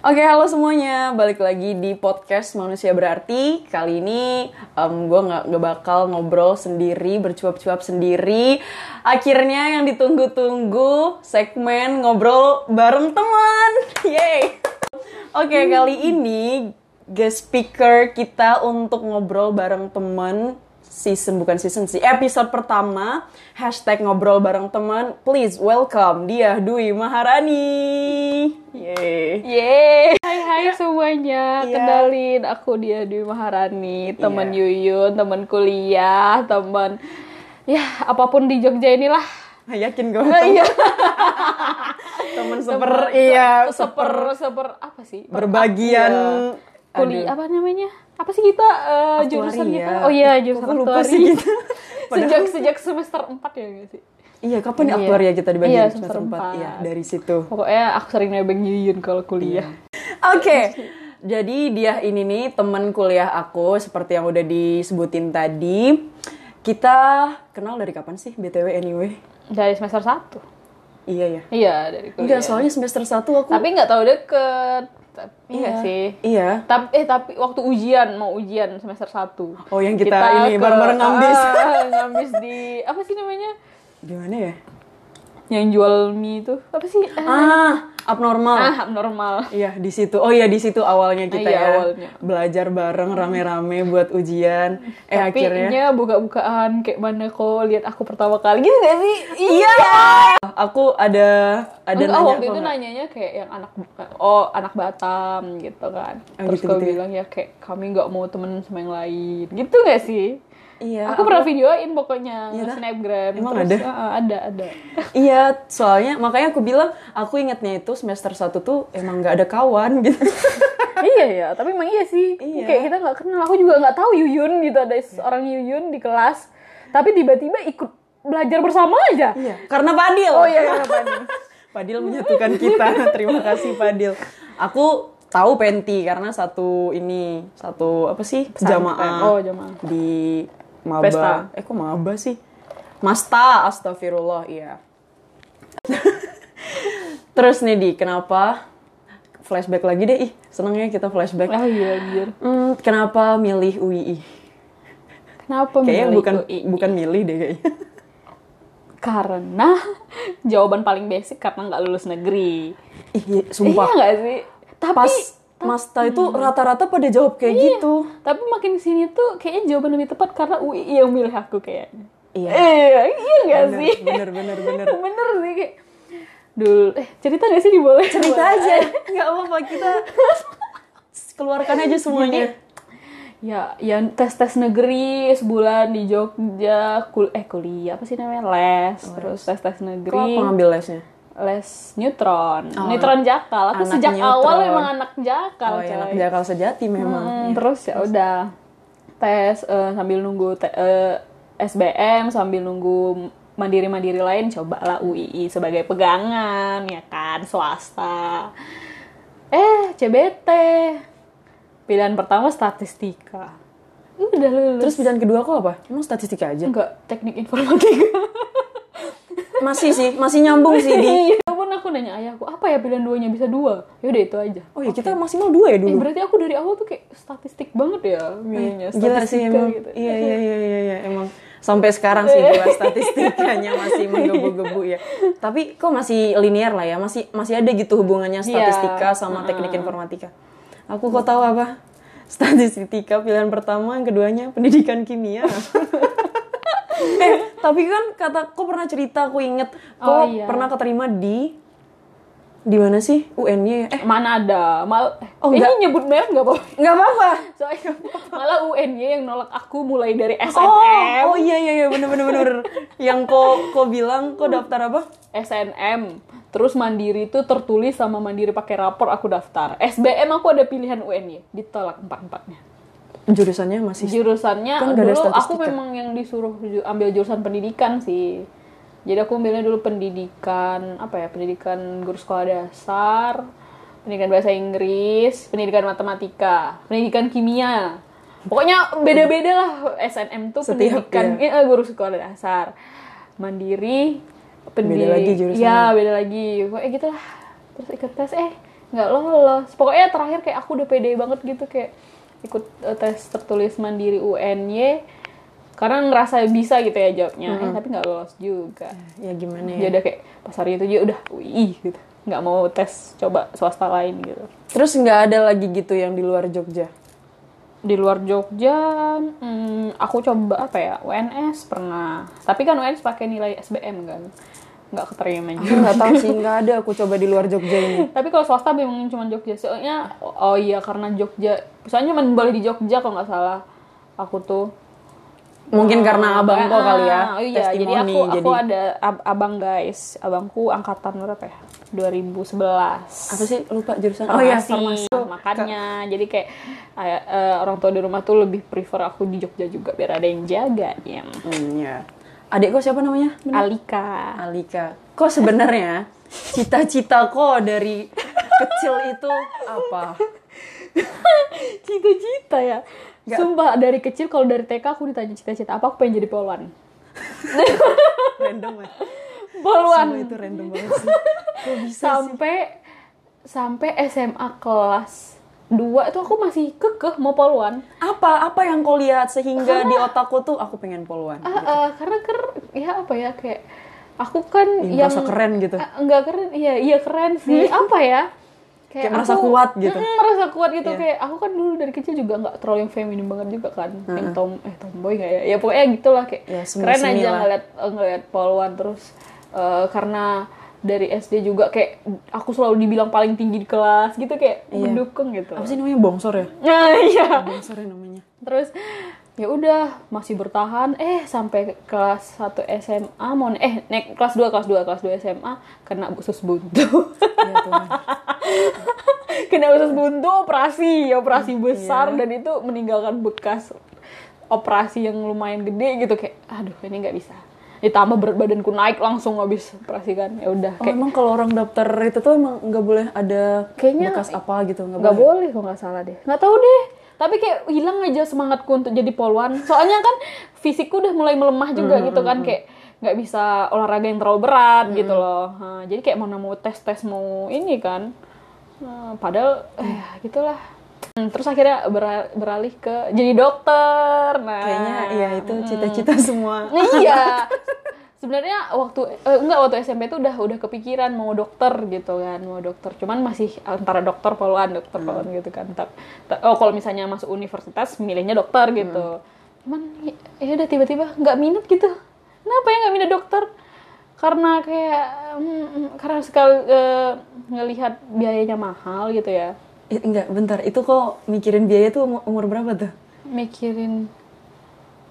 Oke, halo semuanya. Balik lagi di podcast Manusia Berarti. Kali ini um, gue nggak nggak bakal ngobrol sendiri, bercuap-cuap sendiri. Akhirnya yang ditunggu-tunggu segmen ngobrol bareng teman. Yeay. Oke, kali ini guest speaker kita untuk ngobrol bareng teman season bukan season sih episode pertama hashtag ngobrol bareng teman please welcome dia Dwi Maharani Yeay Yeay, hai hai semuanya. Iya. Kenalin aku dia Dwi Maharani, teman Iya. Yuyun, teman kuliah, teman ya apa pun di Jogja inilah. yakin gue Iya. teman seper iya seper seper apa sih? berbagian Iya. kuliah apa namanya? Apa sih kita eh, jurusan Aktuaria. kita? Oh iya, jurusan lupa sih kita? sejak sejak semester 4 ya nggak sih? iya kapan Iya. aktuaria kita dibagi Iya, semester semester 4 empat. iya dari situ Pokoknya aku sering nebeng Yuyun kalau kuliah. Oke, jadi dia ini nih teman kuliah aku seperti yang udah disebutin tadi. Kita kenal dari kapan sih BTW anyway? Dari semester 1. Iya ya. Iya, dari kuliah. Enggak, soalnya semester 1 aku Tapi nggak tahu deket. Tapi Iya. sih. Iya. Tapi eh tapi waktu ujian mau ujian semester 1. Oh, yang kita ini bareng-bareng ngambis. Ah, ngambis di apa sih namanya? Di mana ya? Yang jual mie itu. Apa sih? Eh, Ah, abnormal. ah, abnormal. Iya, di situ. Oh iya, di situ awalnya kita Iya, ya. awalnya. Belajar bareng rame-rame buat ujian. Eh Tapi akhirnya nya buka-bukaan kayak mana kok lihat aku pertama kali gitu gak sih? Iya. Aku ada ada Enggak, nanya waktu itu nggak? nanyanya kayak yang anak oh anak Batam gitu kan. Oh, Terus gitu-gitu kau ya? bilang ya kayak kami nggak mau temen sama yang lain. Gitu gak sih? Iya. aku pernah videoin pokoknya Iya, snapgram. Emang Terus, ada? ah, ada ada. Iya, soalnya makanya aku bilang aku ingatnya itu semester 1 tuh emang nggak ada kawan gitu. iya ya, tapi emang iya sih. Iya. Kayak kita nggak kenal. Aku juga nggak tahu Yuyun gitu ada seorang Yuyun di kelas. Tapi tiba-tiba ikut belajar bersama aja. Iya, karena Padil. Oh iya, karena Padil. Padil menyatukan kita. Terima kasih Padil. Aku tahu Penti karena satu ini, satu apa sih? Jamaah. Oh, jamaah. Di Maba. Pesta. Eh kok Maba sih? Masta, astagfirullah, iya. Terus nih Di, kenapa flashback lagi deh? Ih, seneng ya kita flashback. Ah iya, anjir. Hmm, kenapa milih UII? Kenapa Kayaknya milih bukan UI? bukan milih deh kayaknya. Karena jawaban paling basic karena nggak lulus negeri. Iya, sumpah. Iya nggak sih? Tapi Pas Masta itu rata-rata pada jawab kayak gitu. tapi makin sini tuh kayaknya jawaban lebih tepat karena UI yang milih aku kayaknya. Iya. Iya, iya nggak Bener, sih? bener, bener, bener. bener sih kayak dulu eh cerita gak sih diboleh Cerita aja, nggak apa-apa kita keluarkan aja semuanya. ya ya tes tes negeri sebulan di Jogja kul eh kuliah apa sih namanya les terus tes tes Kok negeri apa ngambil lesnya? Les neutron. Oh, neutron jakal. Aku anak sejak neutron. awal memang anak jakal Oh, ya, anak jakal sejati memang. Hmm, terus ya udah. Tes eh, sambil nunggu te- eh, SBM sambil nunggu mandiri-mandiri lain cobalah UII sebagai pegangan ya kan swasta. Eh CBT pilihan pertama statistika. Udah lulus. Terus pilihan kedua kok apa? Emang statistika aja? enggak teknik informatika Masih sih, masih nyambung sih di. iya pun aku nanya ayahku apa ya pilihan duanya bisa dua yaudah itu aja Oh ya kita maksimal dua ya Eh, dulu. berarti aku dari awal tuh kayak statistik banget ya milihnya Gila sih emang. gitu. Iya iya iya iya iya emang sampai sekarang sih dua statistikanya masih menggebu-gebu ya. Tapi kok masih linear lah ya, masih masih ada gitu hubungannya statistika sama teknik informatika. Aku kok tahu apa? Statistika pilihan pertama, yang keduanya pendidikan kimia. eh, tapi kan kata kok pernah cerita aku inget kok Oh, iya. pernah keterima di di mana sih UN-nya ya? Eh, mana ada mal Oh, ini enggak. nyebut merek nggak apa nggak apa-apa. soalnya malah UN-nya yang nolak aku mulai dari Oh, SNM oh iya iya iya bener bener bener. Yang kok kok bilang kok daftar apa? SNM terus mandiri itu tertulis sama mandiri pakai rapor aku daftar SBM aku ada pilihan UN-nya ditolak empat empatnya Jurusannya masih jurusannya Kan nggak ada dulu aku statistika. memang yang disuruh ambil jurusan pendidikan sih. Jadi aku ambilnya dulu pendidikan apa ya pendidikan guru sekolah dasar pendidikan bahasa Inggris pendidikan matematika pendidikan kimia. Pokoknya beda-beda lah. SNM tuh Setiap, pendidikan eh, guru sekolah dasar. Mandiri pendidik lagi jurusannya. ya beda lagi. Pokoknya gitu lah terus ikut tes eh nggak lolos. Pokoknya terakhir kayak aku udah pede banget gitu kayak ikut eh, tes tertulis mandiri UNY karena ngerasa bisa gitu ya jawabnya. Eh, tapi nggak lolos juga. Ya gimana ya ya? udah kayak pas hari itu juga udah UI gitu. Nggak mau tes coba swasta lain gitu. Terus nggak ada lagi gitu yang di luar Jogja? di luar Jogja hmm, aku coba apa ya UNS pernah. Tapi kan UNS pakai nilai SBM kan nggak keterima Aku juga. nggak tahu sih, nggak ada. Aku coba di luar Jogja ini. tapi kalau swasta memang cuma Jogja. Soalnya oh iya karena Jogja soalnya cuma boleh di Jogja kalau nggak salah. Aku tuh. Mungkin karena abang kok kali ya, Ah, oh iya. Jadi aku aku ada ab- abang guys. Abangku angkatan berapa ya? 2011 apa sih? Lupa jurusan? farmasi. makanya jadi kayak eh, orang tua di rumah tuh lebih prefer aku di Jogja juga biar ada yang jaga ya Hmm, ya. Adik kok siapa namanya? Alika Alika. Kok sebenarnya cita-cita kok dari kecil itu apa? cita-cita ya sumpah dari kecil kalau dari TK aku ditanya cita-cita apa aku pengen jadi polwan Random ya. polwan Semua itu random banget sih. Kok bisa? sampai sampai SMA kelas 2 itu aku masih kekeh mau polwan Apa apa yang kau lihat sehingga di otakku tuh aku pengen poluan? Ah, ah, karena ker ya apa ya kayak aku kan Ih, yang merasa keren gitu. Ah, enggak keren iya iya keren sih apa ya Kayak merasa kuat gitu. Mm, merasa kuat gitu Iya. kayak aku kan dulu dari kecil juga nggak terlalu yang feminim banget juga kan yang tom eh tomboy nggak ya ya pokoknya gitulah kayak Ya, semi- keren aja lah. ngeliat ngeliat polwan terus eh, karena dari SD juga kayak aku selalu dibilang paling tinggi di kelas gitu kayak mendukung gitu. Apa sih namanya? Bongsor ya? nah iya. Bongsor ya namanya. terus ya udah masih bertahan. Eh sampai kelas 1 SMA mau eh naik kelas 2 kelas 2 kelas 2 SMA kena usus buntu. Ya kena usus buntu operasi operasi besar dan itu meninggalkan bekas operasi yang lumayan gede gitu kayak aduh ini nggak bisa ditambah berat badanku naik langsung habis operasi kan ya udah Oh, kayak emang kalau orang daftar itu tuh emang nggak boleh ada Kayaknya bekas apa gitu nggak boleh. boleh kok nggak salah deh. Nggak tahu deh. Tapi kayak hilang aja semangatku untuk jadi polwan soalnya kan fisikku udah mulai melemah juga gitu kan kayak nggak bisa olahraga yang terlalu berat gitu loh. Nah, jadi kayak mana mau tes tes mau ini kan. Nah, padahal eh gitulah. Hmm, terus akhirnya bera- beralih ke jadi dokter. Nah. Kayaknya iya itu cita-cita semua. iya. Sebenarnya waktu eh, enggak waktu SMP tuh udah udah kepikiran mau dokter gitu kan mau dokter. Cuman masih antara dokter poluan dokter poluan gitu kan. Ta- ta- oh kalau misalnya masuk universitas milihnya dokter gitu. Cuman ya ya udah tiba-tiba nggak minat gitu. Kenapa ya nggak minat dokter? Karena kayak mm, mm, karena sekali eh, ngelihat biayanya mahal gitu ya Eh, enggak, bentar. Itu kok mikirin biaya tuh umur, umur berapa tuh? mikirin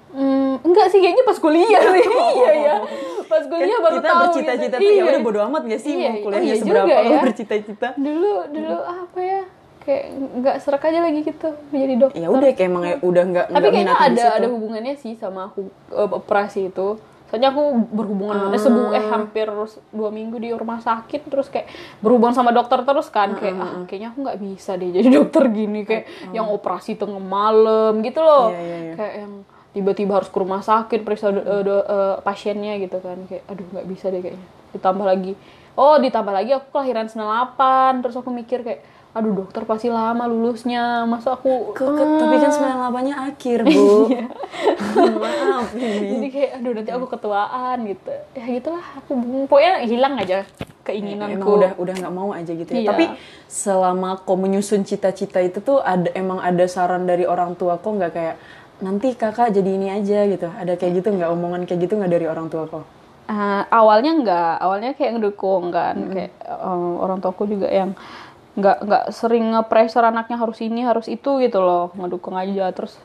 Hmm, enggak sih kayaknya pas kuliah sih. iya ya. Pas kuliah Kan baru kita tahu bercita-cita gitu. tuh ya udah bodo amat gak sih Iya, mau oh kuliahnya iya seberapa juga ya. bercita-cita. Dulu dulu apa ya? Kayak nggak serak aja lagi gitu menjadi dokter. Ya udah kayak emang udah nggak Tapi kayaknya ada ada hubungannya sih sama aku eh, operasi itu. Soalnya aku berhubungan eh, sebu eh hampir dua minggu di rumah sakit terus kayak berhubungan sama dokter terus kan. Kayak ah kayaknya aku nggak bisa deh jadi dokter gini. Kayak yang operasi tengah malam gitu loh. Iya, iya, iya. kayak yang tiba-tiba harus ke rumah sakit periksa eh, do- eh, pasiennya gitu kan. Kayak aduh nggak bisa deh kayaknya. Ditambah lagi oh ditambah lagi aku kelahiran 98 terus aku mikir kayak aduh dokter pasti lama lulusnya masa aku Ke- ke- tapi kan 98-nya akhir, Bu. Maaf ini. jadi kayak aduh nanti aku ketuaan gitu ya gitulah aku pokoknya hilang aja keinginanku Emang udah udah nggak mau aja gitu ya. Iya. Tapi selama kau menyusun cita-cita itu tuh ada emang ada saran dari orang tua kok nggak kayak nanti kakak jadi ini aja gitu. Ada kayak gitu nggak omongan kayak gitu nggak dari orang tua kok? Ah, awalnya enggak awalnya kayak ngedukung kan kayak eh, orang tuaku juga yang nggak nggak sering nge-pressure anaknya harus ini harus itu gitu loh. Ngedukung aja. Terus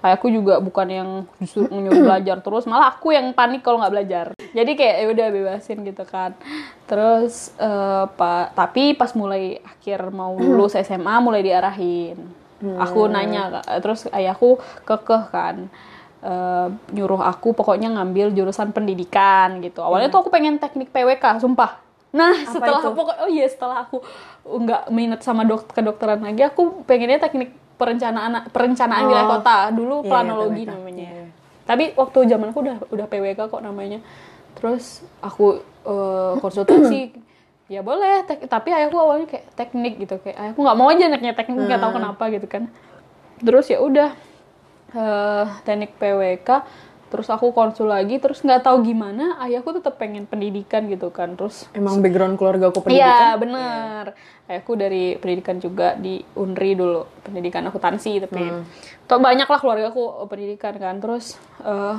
ayahku juga bukan yang justru menyuruh belajar terus. Malah aku yang panik kalau nggak belajar. Jadi kayak ya udah bebasin gitu kan. Terus eh, pak tapi pas mulai akhir mau lulus SMA mulai diarahin. Aku nanya terus ayahku kekeh kan. Eh, nyuruh aku pokoknya ngambil jurusan pendidikan gitu. Awalnya tuh aku pengen teknik PWK sumpah nah setelah itu? pokok oh iya setelah aku nggak minat sama dok kedokteran lagi aku pengennya teknik perencanaan perencanaan wilayah Oh. kota dulu Iya, iya, planologi PWK. namanya iya. tapi waktu zamanku udah udah PWK kok namanya terus aku eh, konsultasi ya boleh tek- tapi ayahku awalnya kayak teknik gitu kayak ayahku nggak mau aja anaknya teknik nggak tahu kenapa gitu kan terus ya udah eh, teknik PWK terus aku konsul lagi terus nggak tahu gimana ayahku tetap pengen pendidikan gitu kan. Terus Emang background keluarga aku Iya pendidikan? bener. Ayahku dari pendidikan juga di Unri dulu. Pendidikan akuntansi tapi Tuh banyak lah keluarga aku pendidikan kan. Terus eh,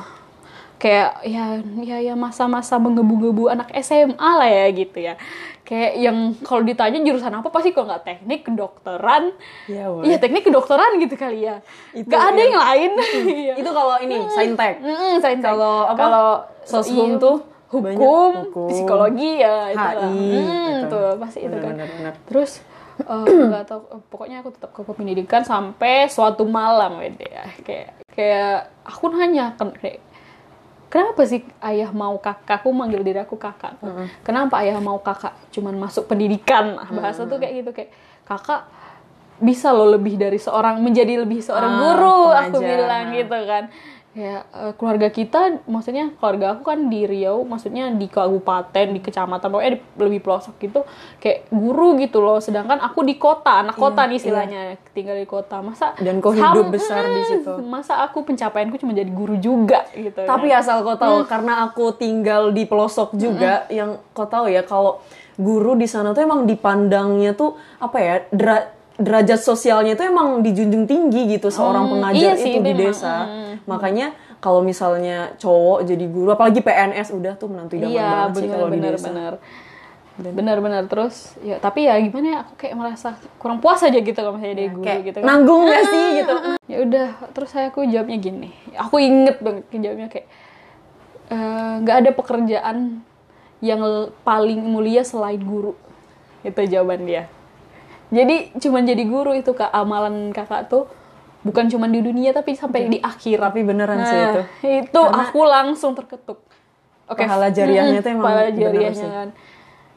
kayak ya ya ya masa-masa menggebu-gebu anak SMA lah ya gitu ya kayak yang kalau ditanya jurusan apa pasti kalau nggak teknik kedokteran Iya, iya teknik kedokteran gitu kali ya Itu nggak ada yang- yang lain Iya. Itu kalau ini, saintek. Mm, saintek. Kalau apa? Kalau Soshum iya, tuh hukum, banyak. Hukum. psikologi ya itu Hmm, gitu. tuh pasti itu kan. Bener, bener, bener. Terus eh, nggak tahu eh, pokoknya aku tetap ke pendidikan sampai suatu malam wede ya. Kayak kayak aku nanya kan kayak Kenapa sih ayah mau kakak? Aku manggil diri aku kakak. Kenapa ayah mau kakak cuman masuk pendidikan? Nah, bahasa tuh kayak gitu kayak kakak bisa loh lebih dari seorang menjadi lebih seorang Ah, guru aku pengajar. bilang gitu kan ya eh, keluarga kita maksudnya keluarga aku kan di Riau maksudnya di kabupaten di kecamatan pokoknya di- lebih pelosok gitu kayak guru gitu loh. Sedangkan aku di kota anak kota nih istilahnya tinggal di kota. Masa Dan kau hidup besar di situ. masa aku pencapaianku cuma jadi guru juga gitu Tapi kan. asal kau tahu, karena aku tinggal di pelosok juga, yang kau tahu ya kalau guru di sana tuh emang dipandangnya tuh apa ya dera- derajat sosialnya tuh emang dijunjung tinggi gitu seorang pengajar iya sih, itu di memang. desa. Makanya kalau misalnya cowok jadi guru, apalagi PNS udah tuh menantu idaman iya banget sih benar kalau di desa. benar benar-benar terus ya tapi ya gimana ya aku kayak merasa kurang puas aja gitu kalau misalnya jadi guru Kayak gitu kan nanggung gak sih gitu? ya udah terus saya aku jawabnya gini aku inget banget jawabnya kayak eh, nggak ada pekerjaan yang paling mulia selain guru itu jawaban dia jadi cuman jadi guru itu kak amalan kakak tuh bukan cuman di dunia tapi sampai di akhirat. Tapi beneran sih Nah, itu. itu aku langsung terketuk. Oke Pahala jariahnya Mm-mm, tuh emang pahala jariahnya sih. kan.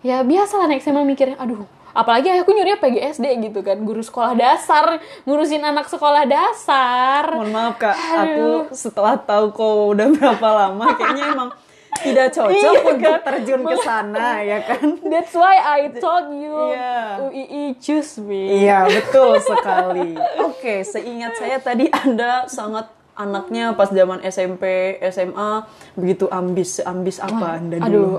Ya biasa lah anak SMA mikirnya aduh apalagi aku nyurinya PGSD gitu kan. Guru sekolah dasar ngurusin anak sekolah dasar. Mohon maaf kak, aku setelah tahu kau udah berapa lama, kayaknya emang tidak cocok Iya, untuk kan? terjun ke sana, ya kan? That's why I told you Iya. UII choose me. Iya, betul sekali. Oke, seingat saya tadi Anda sangat anaknya pas zaman SMP, SMA begitu ambis, ambis apa Anda dulu? Aduh,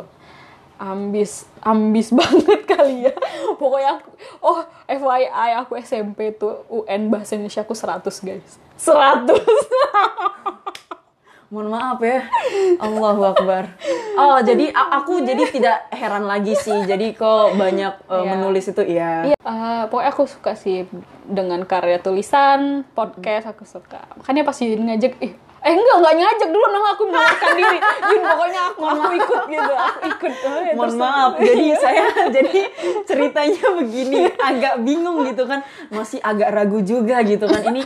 ambis, ambis banget kali ya. Pokoknya aku, oh FYI aku SMP tuh UN bahasa Indonesia aku 100 guys. 100. Mohon maaf ya. Allahu Akbar. Oh, jadi aku jadi tidak heran lagi sih. Jadi kok banyak uh, Iya. menulis itu iya. Iya, eh, pokoknya aku suka sih dengan karya tulisan, podcast aku suka. Makanya pas Yun ngajak, eh, eh enggak, enggak ngajak dulu nama aku menawarkan diri. Yun pokoknya aku, aku ikut gitu, aku ikut. Oh, ya, Mohon terus- maaf, jadi saya jadi ceritanya begini, agak bingung gitu kan, masih agak ragu juga gitu kan. Ini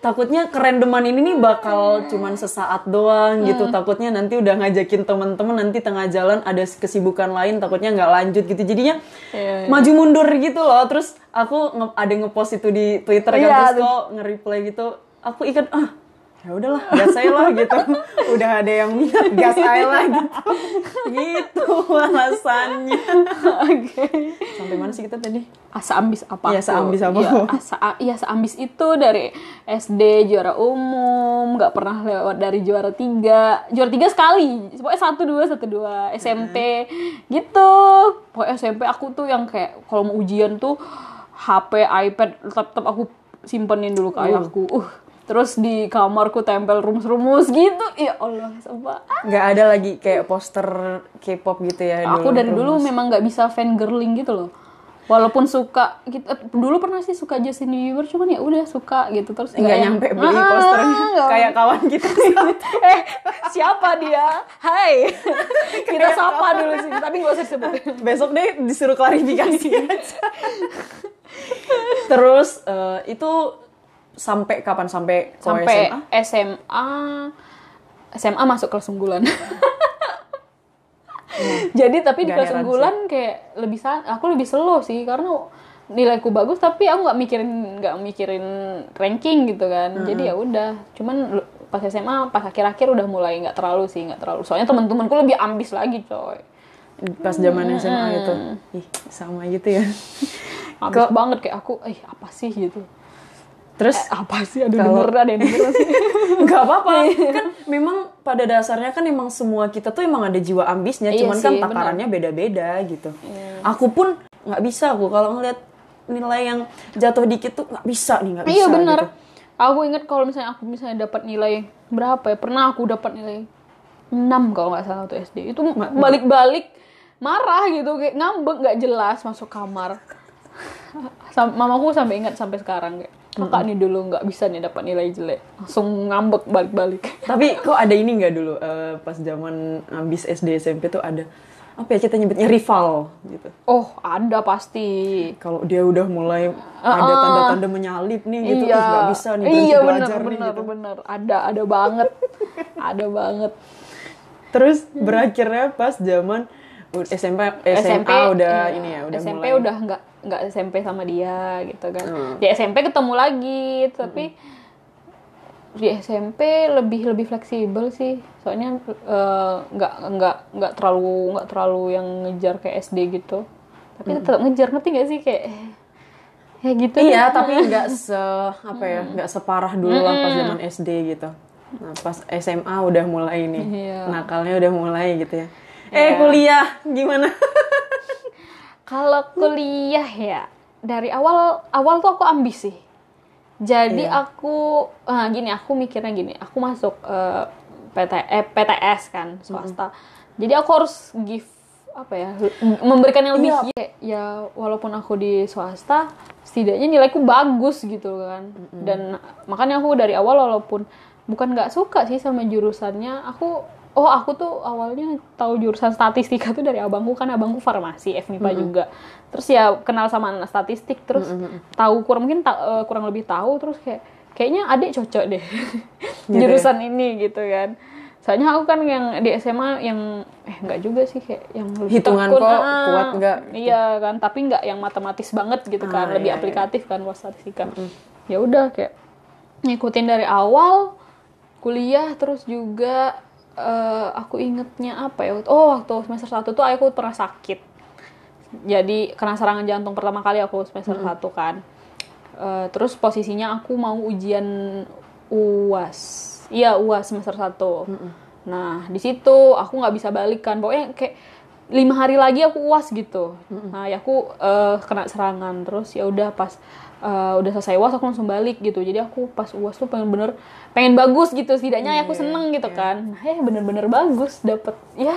takutnya kerendeman ini nih bakal cuman sesaat doang gitu. Takutnya nanti udah ngajakin teman-teman nanti tengah jalan ada kesibukan lain, takutnya nggak lanjut gitu. Jadinya Iya, iya. maju mundur gitu loh. Terus aku nge- ada ngepost itu di Twitter kan, Iya, terus kok nge-reply gitu. Aku ikut ah ya udahlah gas saya lah gitu. Udah ada yang minat gas saya lah gitu. Gitu alasannya. Oke. sampai mana sih kita tadi? Asa ambis apa? Iya, seambis apa? Iya, asa, iya, seambis itu dari SD juara umum, nggak pernah lewat dari juara tiga, juara tiga sekali, pokoknya satu dua satu dua. SMP gitu. Pokoknya SMP aku tuh yang kayak kalau mau ujian tuh HP, iPad, laptop aku simpenin dulu ke ayahku. Uh, terus di kamarku tempel rumus-rumus gitu. Ya Allah, sumpah. nggak ada lagi kayak poster K-pop gitu ya Aku dari dulu memang nggak bisa fangirling gitu loh. Walaupun suka kita dulu pernah sih suka Justin Bieber cuman ya udah suka gitu terus nggak nyampe beli Ah, posternya nggak. kayak kawan kita eh siapa dia? Hai. kita sapa dulu sih, tapi nggak usah sebut. besok deh disuruh klarifikasi aja terus eh, itu sampai kapan sampai Sampai SMA? SMA SMA masuk kelas unggulan. Jadi tapi di kelas unggulan kayak lebih aku lebih slow sih karena nilaiku bagus tapi aku nggak mikirin nggak mikirin ranking gitu kan. Jadi ya udah, cuman pas SMA pas akhir-akhir udah mulai nggak terlalu sih nggak terlalu. Soalnya teman-temanku lebih ambis lagi coy. pas zaman SMA gitu ih sama gitu ya habis banget kayak aku eh apa sih gitu terus Eh, apa sih? Aduh denger ada yang denger sih? Nggak apa-apa. Kan memang pada dasarnya kan emang semua kita tuh emang ada jiwa ambisnya Iya cuman sih, kan takarannya beda-beda gitu. Aku pun nggak bisa aku kalau ngeliat nilai yang jatuh dikit tuh nggak bisa nih nggak bisa iya benar. gitu. aku inget kalau misalnya aku misalnya dapat nilai berapa ya? Pernah aku dapat nilai 6 kalau nggak salah waktu SD itu balik-balik marah gitu kayak ngambek nggak jelas masuk kamar. Sam- mamaku sampai ingat sampai sekarang kayak kakak nih dulu nggak bisa nih dapat nilai jelek? Langsung ngambek balik-balik. Tapi kok ada ini nggak dulu eh, pas zaman ambis SD SMP tuh ada apa ya kita nyebutnya rival gitu? Oh ada pasti. Kalau dia udah mulai ada tanda-tanda menyalip nih gitu iya. "Ih, nggak bisa nih iya bener belajar nih bener gitu. bener ada ada banget. Ada banget. Terus berakhirnya pas zaman SMP SMA udah iya, ini ya udah SMP mulai. udah nggak nggak SMP sama dia gitu kan. Hmm. di SMP ketemu lagi tapi di SMP lebih lebih fleksibel sih. Soalnya eh, nggak nggak nggak terlalu nggak terlalu yang ngejar kayak SD gitu. Tapi Hmm. tetap ngejar ngerti gak sih? Kayak ya gitu iya deh. tapi nggak se apa ya nggak separah dulu lah pas zaman SD gitu. Nah pas SMA udah mulai nih. Iya. nakalnya udah mulai gitu ya eh kuliah gimana Kalau kuliah ya dari awal awal tuh aku ambis sih. Jadi Iya. aku ah, gini aku mikirnya gini, aku masuk eh, PT eh, PTS kan swasta. Jadi aku harus give apa ya memberikan yang lebih Iya. ya, ya walaupun aku di swasta setidaknya nilaiku bagus gitu kan dan makanya aku dari awal walaupun bukan nggak suka sih sama jurusannya aku oh aku tuh awalnya tahu jurusan statistika tuh dari abangku kan abangku farmasi FMIPA juga. Terus ya kenal sama anak statistik terus tahu kurang mungkin ta- eh, kurang lebih tahu terus kayak kayaknya adik cocok deh Gitu ya? jurusan ini gitu kan. Soalnya aku kan yang di SMA yang eh enggak juga sih kayak yang lebih Hitungan tekun, kok ah, kuat nggak? iya kan tapi nggak yang matematis banget gitu Ah, kan lebih iya, iya. aplikatif kan buat statistika. Ya udah kayak ngikutin dari awal kuliah terus juga eh, aku ingetnya apa ya? Oh waktu semester 1 tuh aku pernah sakit. Jadi kena serangan jantung pertama kali aku semester 1 kan. Eh, terus posisinya aku mau ujian uas iya uas semester 1 nah di situ aku nggak bisa balik kan. Pokoknya kayak lima hari lagi aku uas gitu. Nah ya aku eh, kena serangan. Terus ya udah pas eh, udah selesai uas aku langsung balik gitu. Jadi aku pas uas tuh pengen bener pengen bagus gitu. Setidaknya aku seneng gitu kan. Nah ya bener-bener bagus dapet ya.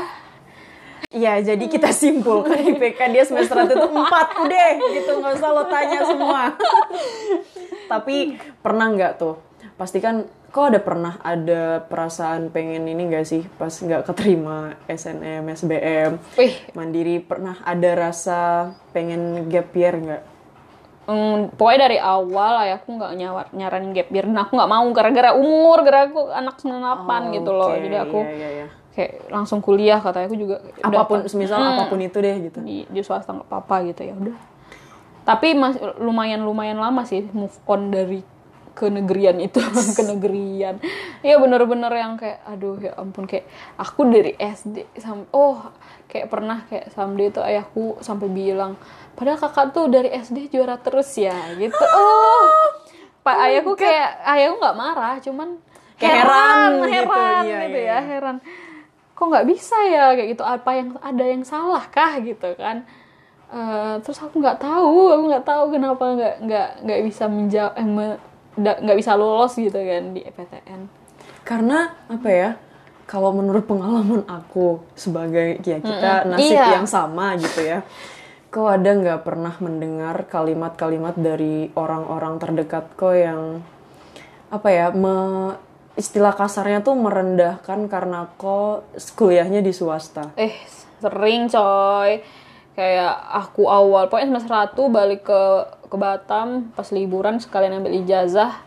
Iya, jadi kita simpulkan IPK dia semester 1 itu 4 udah gitu, nggak usah lo tanya semua. Tapi pernah nggak tuh? Pasti kan kok ada pernah ada perasaan pengen ini nggak sih? Pas nggak keterima SNM, SBM, wih. Mandiri pernah ada rasa pengen gap year nggak? Hmm, pokoknya dari awal ayahku nggak nyawar nyaranin gap year dan aku nggak mau gara-gara umur gara aku anak 98 gitu loh. Oke, jadi aku iya, iya, iya. kayak langsung kuliah kata aku juga udah apa pun semisal apa pun itu deh gitu. di, di swasta nggak apa-apa gitu ya udah. Tapi mas lumayan lumayan lama sih move on dari kenegerian itu kenegerian. Iya bener-bener yang kayak aduh ya ampun kayak aku dari SD sampai oh kayak pernah kayak someday tuh ayahku sampai bilang padahal kakak tuh dari SD juara terus ya gitu. Oh pak ayahku kayak ayahku nggak marah cuman Heran heran gitu, heran iya, gitu iya, ya heran. Kok nggak bisa ya kayak gitu. Apa yang ada yang salah kah gitu kan. Eh, terus aku nggak tahu aku nggak tahu kenapa nggak nggak nggak bisa menjawab eh, me- nggak bisa lolos gitu kan di PTN Karena apa ya? Kalau menurut pengalaman aku sebagai ya kita nasib Iya. yang sama gitu ya. Kau ada nggak pernah mendengar kalimat-kalimat dari orang-orang terdekat kau yang apa ya? Me, istilah kasarnya tuh merendahkan karena kau kuliahnya di swasta. eh sering coy. Kayak aku awal pokoknya semester 1 balik ke ke Batam pas liburan sekalian ambil ijazah.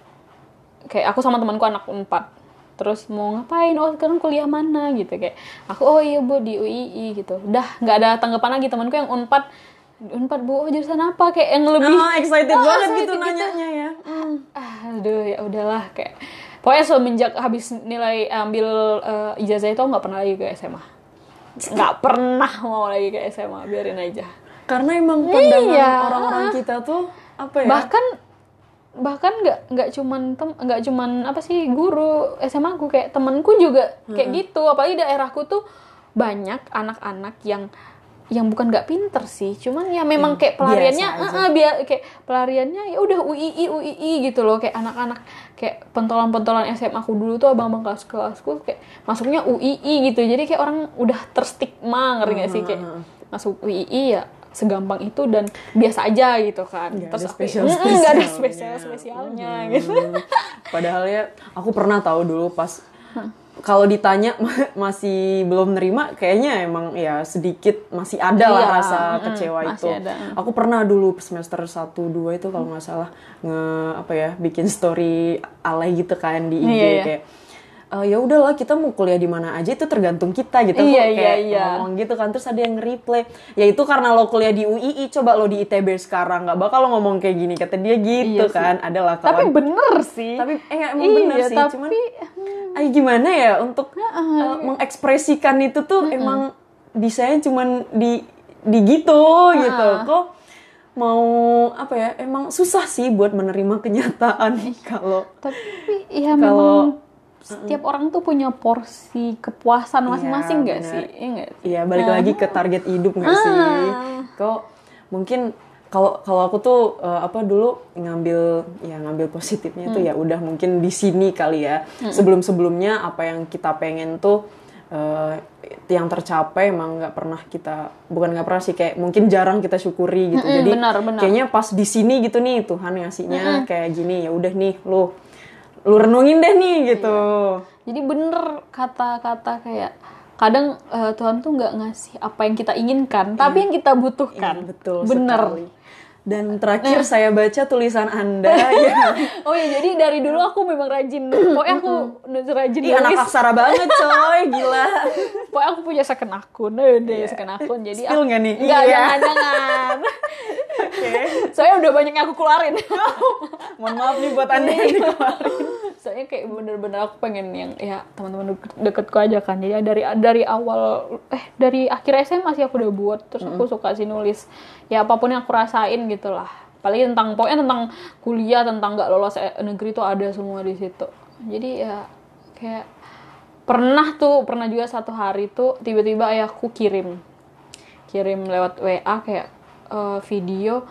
Kayak aku sama temanku anak unpad terus mau ngapain? Oh sekarang kuliah mana? Gitu kayak aku oh iya bu di UII gitu. Udah nggak ada tanggapan lagi. Temanku yang unpad unpad bu oh jurusan apa? Kayak yang lebih Ah, excited Ah, banget excited gitu nanyanya ya. Ah, aduh ya udahlah kayak pokoknya semenjak habis nilai ambil eh, ijazah itu nggak pernah lagi ke SMA nggak pernah mau lagi ke SMA biarin aja. Karena emang pandangan Iya. orang-orang kita tuh apa ya? bahkan bahkan nggak nggak cuman tem nggak cuman apa sih guru SMA aku kayak temenku juga kayak gitu. Apalagi daerahku tuh banyak anak-anak yang yang bukan nggak pinter sih cuman ya memang kayak pelariannya eh, eh, biar kayak pelariannya ya udah UII UII gitu loh kayak anak-anak kayak pentolan-pentolan SMA aku dulu tuh abang-abang kelas kelasku kayak masuknya UII gitu. Jadi kayak orang udah terstigma ngerti nggak sih? Kayak masuk UII ya segampang itu dan biasa aja gitu kan. Nggak terus ada. Mm-mm, nggak ada spesial spesialnya gitu. Hmm. Padahal ya aku pernah tahu dulu pas kalau ditanya ma- masih belum nerima kayaknya emang ya sedikit masih ada lah Iya, rasa mm-mm, kecewa itu. ada. Aku pernah dulu semester 1 2 itu kalau nggak salah nge apa ya bikin story alay gitu kan di IG Iya, iya. kayak "Eh, ya udahlah kita mau kuliah di mana aja itu tergantung kita gitu. Iya, kok iya, kayak iya. ngomong gitu kan terus ada yang reply ya itu karena lo kuliah di UII coba lo di ITB sekarang nggak bakal lo ngomong kayak gini kata dia gitu Iya sih. kan. Adalah tapi bener sih. Tapi eh emang Iya, bener sih tapi- cuman ay gimana ya untuk uh, mengekspresikan itu tuh emang bisanya cuman di di gitu gitu. Kok mau apa ya emang susah sih buat menerima kenyataan kalau tapi ya Kalau- memang setiap orang tuh punya porsi kepuasan masing-masing Iya, nggak bener. sih Iya sih? Iya balik lagi ke target hidup nggak sih? Kok mungkin kalau kalau aku tuh eh, apa dulu ngambil ya ngambil positifnya tuh ya udah mungkin di sini kali ya. Sebelum sebelumnya apa yang kita pengen tuh eh, yang tercapai emang nggak pernah kita bukan nggak pernah sih kayak mungkin jarang kita syukuri gitu. Mm-mm, Jadi benar, benar. kayaknya pas di sini gitu nih Tuhan ngasihnya kayak gini ya udah nih lu lu renungin deh nih gitu. jadi bener kata-kata kayak kadang eh, Tuhan tuh nggak ngasih apa yang kita inginkan tapi yang kita butuhkan Iya, betul bener sekali. Dan terakhir saya baca tulisan Anda ya. oh ya jadi dari dulu aku memang rajin pokoknya aku rajin Ih, anak aksara banget coy, gila. pokoknya aku punya second akun eh, deh second akun jadi Spill aku- nggak nih? nggak Iya. jangan jangan Oke. soalnya udah banyak yang aku keluarin Mohon maaf nih buat Anda yang dikeluarin. Soalnya kayak bener-bener aku pengen yang ya teman-teman deket, deketku aja kan. Jadi dari dari awal eh dari akhir SMA sih aku udah buat. Terus aku suka sih nulis ya apa pun yang aku rasain gitu lah. Apalagi tentang pokoknya tentang kuliah tentang nggak lolos eh, negeri tuh ada semua di situ. Jadi ya kayak pernah tuh pernah juga satu hari tuh tiba-tiba ayahku kirim kirim lewat WA kayak eh, video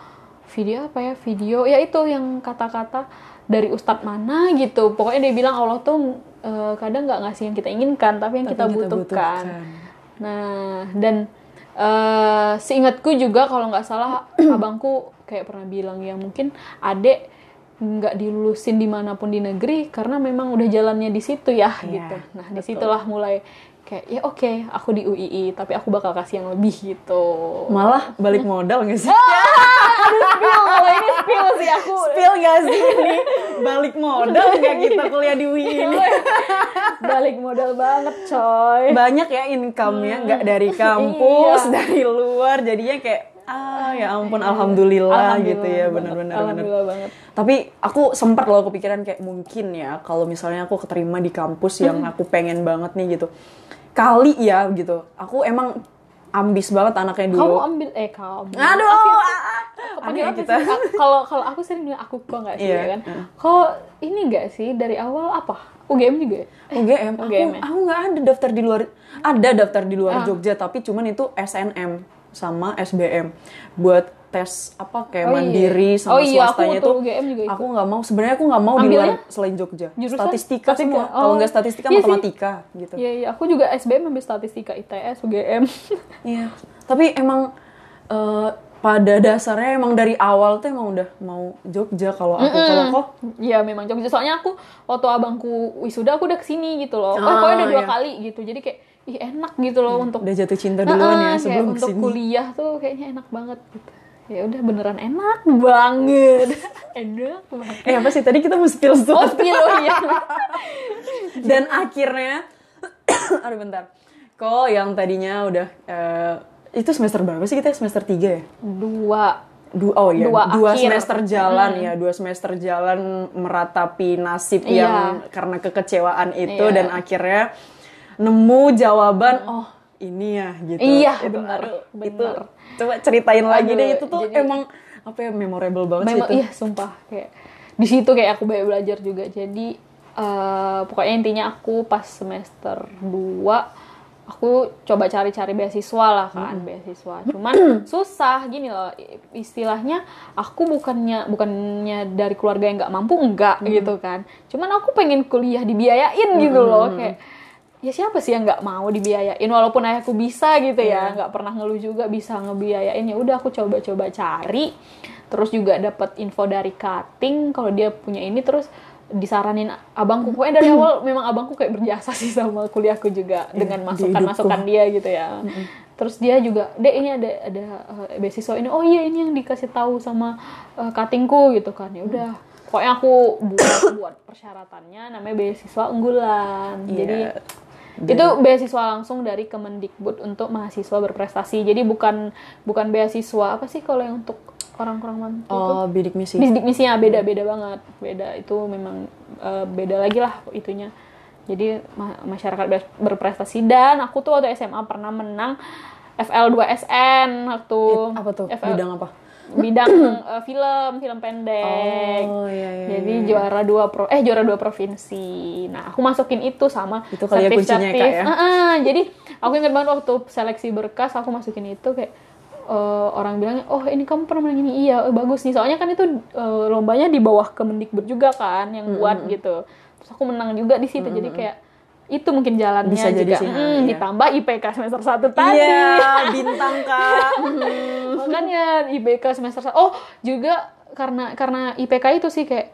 video apa ya? Video ya itu yang kata-kata dari ustadz mana gitu pokoknya dia bilang Allah tuh eh, kadang nggak ngasih yang kita inginkan tapi yang Tapi kita, kita butuhkan. butuhkan. nah dan eh seingatku juga kalau nggak salah abangku kayak pernah bilang ya mungkin adek nggak dilulusin di mana pun di negeri karena memang udah jalannya di situ ya Iya, gitu nah di situlah mulai kayak ya oke aku di UII tapi aku bakal kasih yang lebih gitu Malah balik modal gak sih? aduh spill kalau ini spill sih aku Spill gak sih ini? Balik modal gak kita kuliah di UI ini? balik modal banget coy Banyak ya income-nya, nggak dari kampus, dari luar. Jadinya kayak, ah ya ampun, alhamdulillah, gitu ya, benar-benar. benar. alhamdulillah banget Tapi aku sempat loh kepikiran kayak mungkin ya kalau misalnya aku keterima di kampus yang aku pengen banget nih gitu. Kali ya gitu. Aku emang ambis banget anaknya kamu dulu. ambil eh kamu Aduh. Aneh Panggil ya apa kita. Kalau kalau aku sering bilang aku kok nggak sih Iya. ya kan? Kok ini nggak sih dari awal apa? UGM juga ya? UGM, UGM ya? aku nggak ada daftar di luar ada daftar di luar Jogja tapi cuman itu SNM sama SBM buat tes apa kayak Oh iya. mandiri sama Oh iya, swastanya itu UGM juga ikut. aku nggak mau sebenarnya aku nggak mau di luar Ambilnya? selain Jogja Jurusan statistika, statistika. semua kalau Oh. nggak statistika Iya sih. matematika gitu Iya iya, aku juga SBM ambil statistika ITS UGM. Iya. Tapi emang eh, pada dasarnya emang dari awal tuh emang udah mau Jogja kalau aku kalau kok Iya memang Jogja. Soalnya aku waktu abangku wisuda aku udah ke sini gitu loh. Oh, Ah, pokoknya udah dua iya. kali gitu. Jadi kayak ih enak gitu loh untuk udah jatuh cinta duluan Heeh, ya kayak sebelum untuk ke sini. kuliah tuh kayaknya enak banget gitu. Ya udah beneran enak banget. enak banget. Eh apa sih tadi kita mau spill Oh, spill oh iya. dan akhirnya aduh bentar. Kok yang tadinya udah eh, itu semester berapa sih kita semester 3 ya? Dua. Dua, oh ya, Dua dua, akhir. semester jalan ya, dua semester jalan meratapi nasib Iya. yang karena kekecewaan itu Iya. dan akhirnya nemu jawaban oh ini ya gitu. Iya, Itu, benar. Itu coba ceritain lagi Aduh, deh itu tuh jadi- emang apa ya memorable banget Memang sih itu. iya sumpah kayak di situ kayak aku banyak belajar juga. Jadi eh, pokoknya intinya aku pas semester 2 aku coba cari-cari beasiswa lah kan, beasiswa. Cuman susah gini loh istilahnya aku bukannya bukannya dari keluarga yang nggak mampu enggak gitu kan. Cuman aku pengen kuliah dibiayain gitu loh kayak ya siapa sih yang nggak mau dibiayain? Walaupun ayahku bisa gitu ya nggak pernah ngeluh juga bisa ngebiayain. Ya udah aku coba-coba cari. Terus juga dapat info dari cutting. Kalau dia punya ini terus disaranin abangku. Pokoknya dari awal memang abangku kayak berjasa sih sama kuliahku juga dengan di masukan-masukan dia gitu ya. Terus dia juga dek ini ada ada eh, beasiswa ini. Oh iya ini yang dikasih tahu sama eh, cuttingku gitu kan. Ya udah pokoknya aku buat buat persyaratannya. Namanya beasiswa unggulan. Jadi Iya. itu beasiswa langsung dari Kemendikbud untuk mahasiswa berprestasi. Jadi bukan bukan beasiswa apa sih kalau yang untuk orang-orang mampu itu? Oh, bidik misi. Bidik misinya beda beda banget. Beda itu memang eh, beda lagi lah itunya. Jadi ma- masyarakat ber- berprestasi dan aku tuh waktu SMA pernah menang FL2SN waktu It- apa tuh? FL Bidang apa? Bidang eh, film film pendek. Oh, iya, iya, Jadi iya, iya. juara dua pro eh juara dua provinsi. Nah aku masukin itu sama Itu kali ya kuncinya, Kak, ya? Heeh, jadi aku ingat banget waktu seleksi berkas aku masukin itu kayak eh, orang bilangnya oh ini kamu pernah menang ini iya eh, bagus nih soalnya kan itu eh, lombanya di bawah Kemendikbud juga kan yang buat gitu. Terus aku menang juga di situ jadi kayak itu mungkin jalannya Bisa jadi juga sih, Hmm, iya. ditambah IPK semester 1 tadi. Iya, bintang kak. makanya IPK semester satu oh juga karena karena IPK itu sih kayak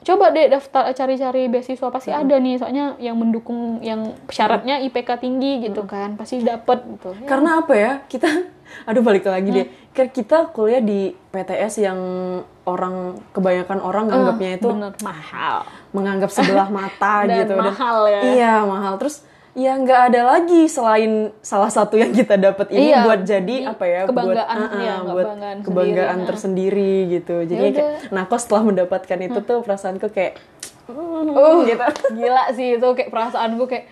coba deh daftar cari-cari beasiswa pasti ada nih soalnya yang mendukung yang syaratnya IPK tinggi gitu kan pasti dapet gitu Ya, Karena apa ya? Kita aduh balik lagi deh. Kan kita kuliah di PTS yang orang kebanyakan orang nganggapnya itu bener mahal menganggap sebelah mata Dan gitu mahal ya. Iya, mahal. Terus ya nggak ada lagi selain salah satu yang kita dapat ini Iya, buat jadi di apa ya? kebanggaan, buat, iya, buat kebanggaan kebanggaan sendiri, tersendiri gitu. Jadi Ya kayak, nah kok setelah mendapatkan itu tuh perasaanku kayak uh, gitu. gila sih itu kayak perasaan gue kayak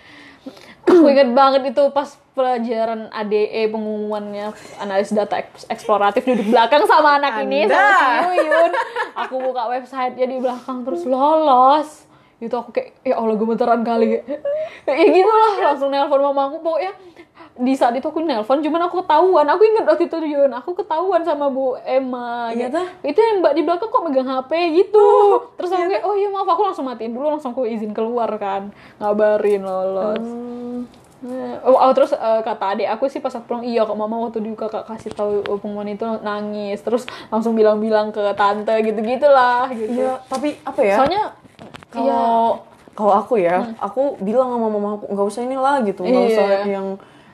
aku inget banget itu pas pelajaran ADE pengumumannya analis data eks- eksploratif duduk belakang sama anak ini sama Anda. si Yuyun aku buka websitenya di belakang terus lolos itu aku kayak ya Allah gemeteran kali. Ya gitu lah langsung nelpon mama aku pokoknya di saat itu aku nelpon cuman aku ketahuan. Aku inget waktu itu Yun aku ketahuan sama Bu Emma. Iya tah? itu yang mbak di belakang kok megang HP gitu. Terus aku kayak oh iya maaf aku langsung matiin dulu langsung aku izin keluar kan. Ngabarin lolos. Eh, Oh, oh, terus eh, kata adik aku sih pas aku pulang iya kok mama waktu di kakak kasih tahu pengumuman itu nangis. Terus langsung bilang-bilang ke tante gitu gitulah gitu. Iya, tapi apa ya? soalnya kalau kalau aku ya, aku bilang sama mama aku nggak usah inilah gitu, nggak Iya. usah yang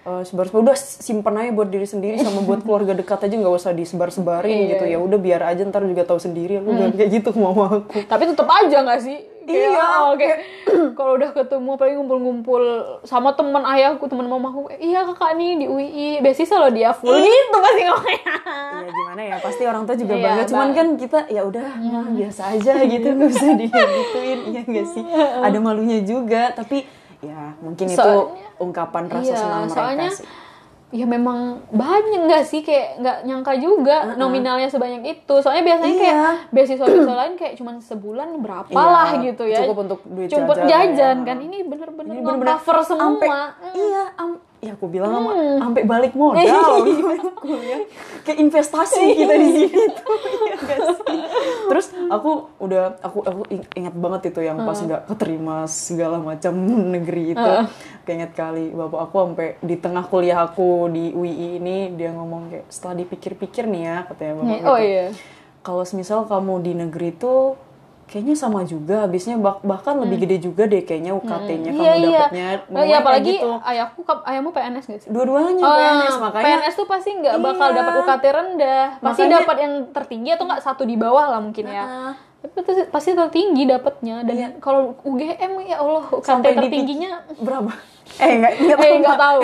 eh, sebar-sebar. Udah simpen aja buat diri sendiri sama buat keluarga dekat aja nggak usah disebar-sebarin Iya. gitu. Ya udah biar aja ntar juga tahu sendiri. Aku bilang kayak gitu mama aku. tapi tetap aja nggak sih Kayak, Iya, oh, kayak kalau udah ketemu paling ngumpul-ngumpul sama teman ayahku teman mamaku iya kakak nih di UI beasiswa loh dia full gitu pasti ngomongnya Iya gimana ya, pasti orang tua juga Iya, bangga. Cuman kan kita ya udah mah, biasa aja gitu, nggak usah digituin. Iya nggak sih? Ada malunya juga, tapi ya mungkin itu Soalnya- ungkapan rasa iya, senang mereka soalnya sih. ya memang banyak nggak sih kayak nggak nyangka juga nominalnya sebanyak itu soalnya biasanya Iya. kayak beasiswa beasiswa lain kayak cuman sebulan berapa Iya, lah gitu ya cukup untuk duit Cukup jajan, jajan ya. kan ini bener-bener cover semua ampe- Hmm. iya, am- ya aku bilang sama sampai balik modal. Kuliah kayak investasi kita di sini tuh iya sih? Terus aku udah aku aku ing- ingat banget itu yang pas nggak keterima segala macam negeri itu. Keinget kali bapak aku sampai di tengah kuliah aku di UI ini dia ngomong kayak setelah dipikir-pikir nih ya katanya bapak oh gitu. iya. Kalau misal kamu di negeri itu kayaknya sama juga. Habisnya bah- bahkan lebih gede juga deh kayaknya UKT-nya kamu iya iya. dapatnya. Oh, iya kayak apalagi gitu. ayahku ayahmu PNS gak sih? Dua-duanya Oh, PNS makanya PNS tuh pasti nggak bakal Iya. dapat UKT rendah. Pasti dapat yang tertinggi atau nggak satu di bawah lah mungkin ya. Heeh. tapi pasti- pasti tertinggi dapatnya dan kalau UGM ya Allah UKT Iya. Sampai di- tertingginya berapa? Eh enggak enggak Eh, nggak tahu.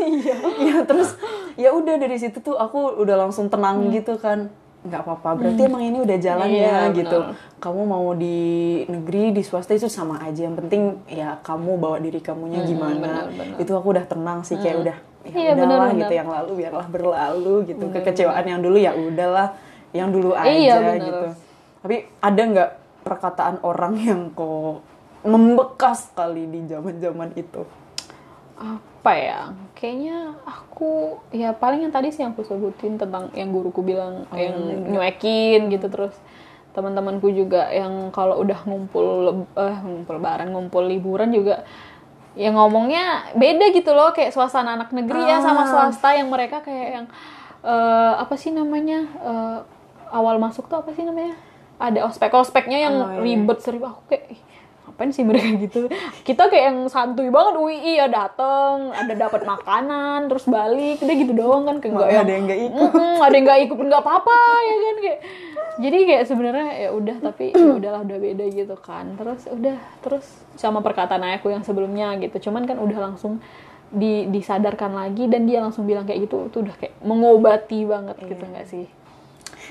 iya. Iya terus ya udah dari situ tuh aku udah langsung tenang Hmm. gitu kan nggak apa-apa. Berarti emang ini udah jalannya Iya, gitu benar. kamu mau di negeri di swasta itu sama aja. Yang penting ya kamu bawa diri kamunya gimana. itu aku udah tenang sih kayak udah ya Iya, udahlah benar, gitu. yang lalu biarlah berlalu gitu. Kekecewaan yang dulu ya udahlah. Yang dulu aja Iya, gitu. Tapi ada nggak perkataan orang yang kok membekas kali di zaman zaman itu apa ya? Kayaknya aku ya paling yang tadi sih yang aku sebutin tentang yang guruku bilang yang nyuekin gitu terus. Teman-temanku juga yang kalau udah ngumpul eh, ngumpul lebaran ngumpul liburan juga yang ngomongnya beda gitu loh kayak suasana anak negeri ya sama swasta yang mereka kayak yang eh, apa sih namanya eh, awal masuk tuh apa sih namanya? Ada ospek ospeknya yang ribet seribet. Aku kayak "Ih, ngapain sih mereka gitu? Kita kayak yang santuy banget UII ya dateng ada dapat makanan terus balik. Udah gitu doang kan kayak nggak ada yang nggak ikut. Mm-mm, ada yang nggak ikut nggak apa-apa ya kan kayak jadi kayak sebenarnya ya udah tapi ya udahlah udah beda gitu kan. Terus udah terus sama perkataan ayahku yang sebelumnya gitu. Cuman kan udah langsung di, disadarkan lagi dan dia langsung bilang kayak gitu itu udah kayak mengobati banget gitu nggak sih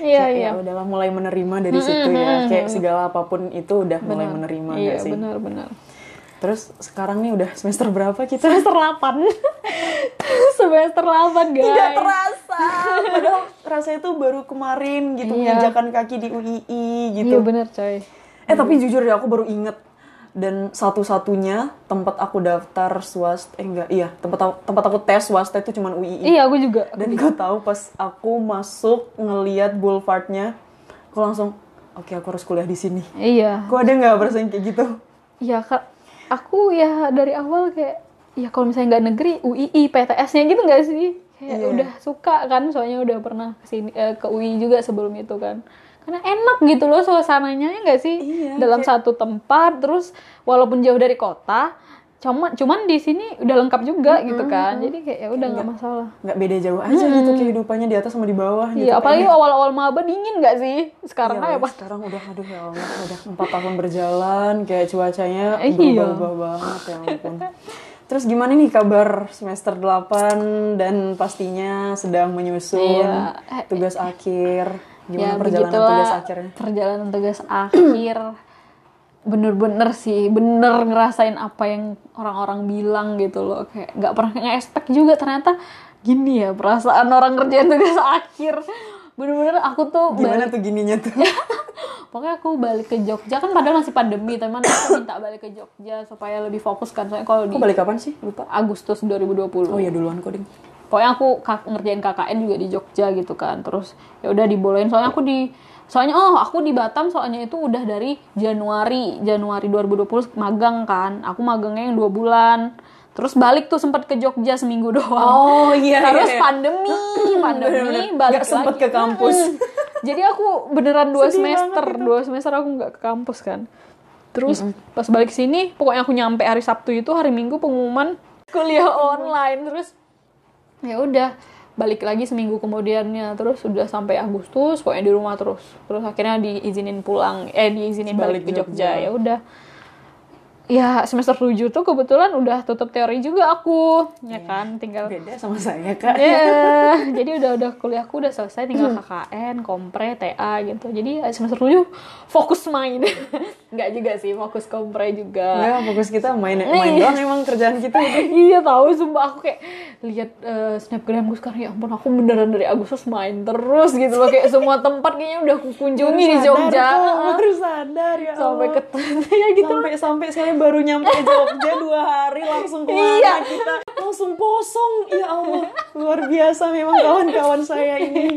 iya Kayak, iya ya udahlah mulai menerima dari situ ya. kayak segala apa pun itu udah mulai menerima iya nggak sih? benar-benar terus sekarang nih udah semester berapa kita? Semester 8 semester 8 guys. Tidak terasa. Padahal rasanya tuh baru kemarin gitu Iya. menginjakan kaki di UII gitu. Iya bener coy. Eh tapi jujur ya aku baru inget dan satu-satunya tempat aku daftar swasta eh enggak iya tempat aku, tempat aku tes swasta itu cuman UII iya aku juga dan gak tahu pas aku masuk ngeliat boulevardnya aku langsung oke aku harus kuliah di sini. Iya. Kok ada nggak perasaan kayak gitu? Ya kak. Aku ya dari awal kayak ya kalau misalnya nggak negeri UII PTS-nya gitu nggak sih? Kayak Iya. udah suka kan soalnya udah pernah ke sini eh, ke UI juga sebelum itu kan karena enak gitu loh suasananya ya nggak sih? Iya, dalam satu tempat terus walaupun jauh dari kota cuman cuman di sini udah lengkap juga gitu kan. jadi kayak ya udah nggak masalah. nggak beda jauh aja gitu kehidupannya di atas sama di bawah gitu iya apalagi awal-awal maba dingin nggak sih? Sekarang Iya, pas sekarang udah aduh ya Allah udah empat tahun berjalan kayak cuacanya Iya. berubah-ubah banget ya ampun. Terus gimana nih kabar semester 8 dan pastinya sedang menyusun Iya. tugas akhir gimana ya perjalanan tugas akhirnya? perjalanan tugas akhir. Bener-bener sih bener ngerasain apa yang orang-orang bilang gitu loh. Kayak nggak pernah nge-expect juga ternyata gini ya perasaan orang ngerjain tugas akhir. Bener-bener aku tuh gimana balik, tuh gininya tuh? Pokoknya aku balik ke Jogja. Kan padahal masih pandemi teman aku minta balik ke Jogja supaya lebih fokus kan. Soalnya kalau di Kok balik kapan sih? Lupa. Agustus 2020 oh ya duluan coding pokoknya aku ngerjain KKN juga di Jogja gitu kan. Terus ya udah dibolehin. Soalnya aku di soalnya oh aku di Batam soalnya itu udah dari Januari Januari 2020 magang kan. Aku magangnya yang dua bulan. Terus balik tuh sempat ke Jogja seminggu doang. Oh iya terus iya. pandemi pandemi balik Nggak sempet lagi. ke kampus. Mm-mm. jadi aku beneran dua Sedih semester dua semester aku nggak ke kampus kan. Terus pas balik sini pokoknya aku nyampe hari Sabtu itu hari Minggu pengumuman kuliah online. Terus ya udah balik lagi seminggu kemudiannya. Terus sudah sampai Agustus pokoknya di rumah terus. Terus akhirnya diizinin pulang eh diizinin Balik balik, ke Jogja. Jogja. Ya udah ya semester 7 tuh kebetulan udah tutup teori juga aku ya kan? Tinggal beda sama saya kak. Ya jadi udah udah kuliahku udah selesai tinggal KKN kompre TA gitu. Jadi ya semester 7 fokus main. Nggak juga sih fokus kompre juga. Nggak, fokus kita main main doang emang kerjaan kita gitu. iya tahu sumpah. Aku kayak lihat eh, snapgramku sekarang ya ampun aku beneran dari Agustus main terus gitu loh. Kayak semua tempat kayaknya udah aku kunjungi di Jogja. Sadar, kok, baru sadar ya sampai ke ya gitu. Sampai sampai saya baru nyampe Jogja dua hari langsung ke mana Iya. kita langsung kosong. Ya Allah luar biasa memang kawan-kawan saya ini.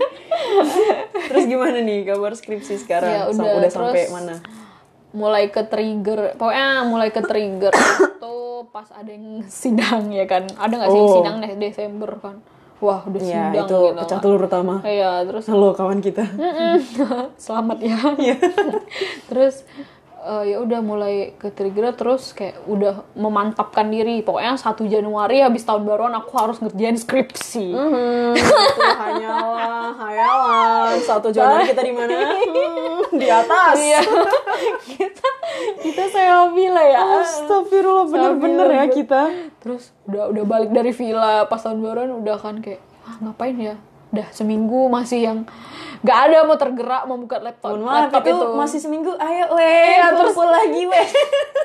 Terus gimana nih kabar skripsi sekarang? Ya Sam- udah, udah sampai mana? mulai ke trigger pokoknya mulai ke trigger itu pas ada yang sidang ya kan? Ada nggak sih Oh. sidang nih Desember kan? Wah udah ya sidang itu gitu pecah telur utama. Iya terus halo kawan kita. Selamat ya. Iya. terus eh, ya udah mulai ke trigger terus kayak udah memantapkan diri. Pokoknya 1 Januari habis tahun baruan aku harus ngerjain skripsi. Hmm, itu hanyalah. Hayalan satu Januari kita di mana? Hmm, di atas. Iya. Kita kita saya bila ya. Astagfirullah bener-bener ya kita. Terus udah udah balik dari villa pas tahun baruan udah kan kayak ah, ngapain ya udah seminggu masih yang nggak ada mau tergerak mau buka laptop. Mohon laptop itu, masih seminggu. Ayo weh Iya, terus- lagi weh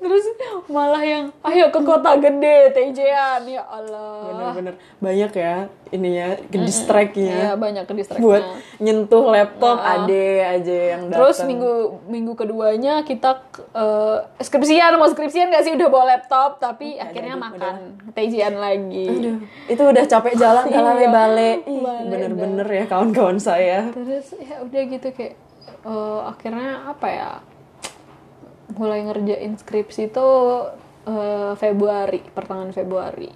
terus malah yang ayo ke kota gede TJ-an ya Allah. Bener-bener. Banyak ya ininya ke distract-nya ya banyak ke distract buat nyentuh laptop ade aja yang datang Terus minggu minggu keduanya kita eh, skripsian. Mau skripsian gak sih? Udah bawa laptop tapi akhirnya makan TJ-an lagi. Aduh, itu udah capek jalan kalau Iya. balik bener-bener ya kawan-kawan saya. Terus ya udah gitu kayak eh, akhirnya apa ya mulai ngerjain skripsi itu eh, Februari pertengahan Februari.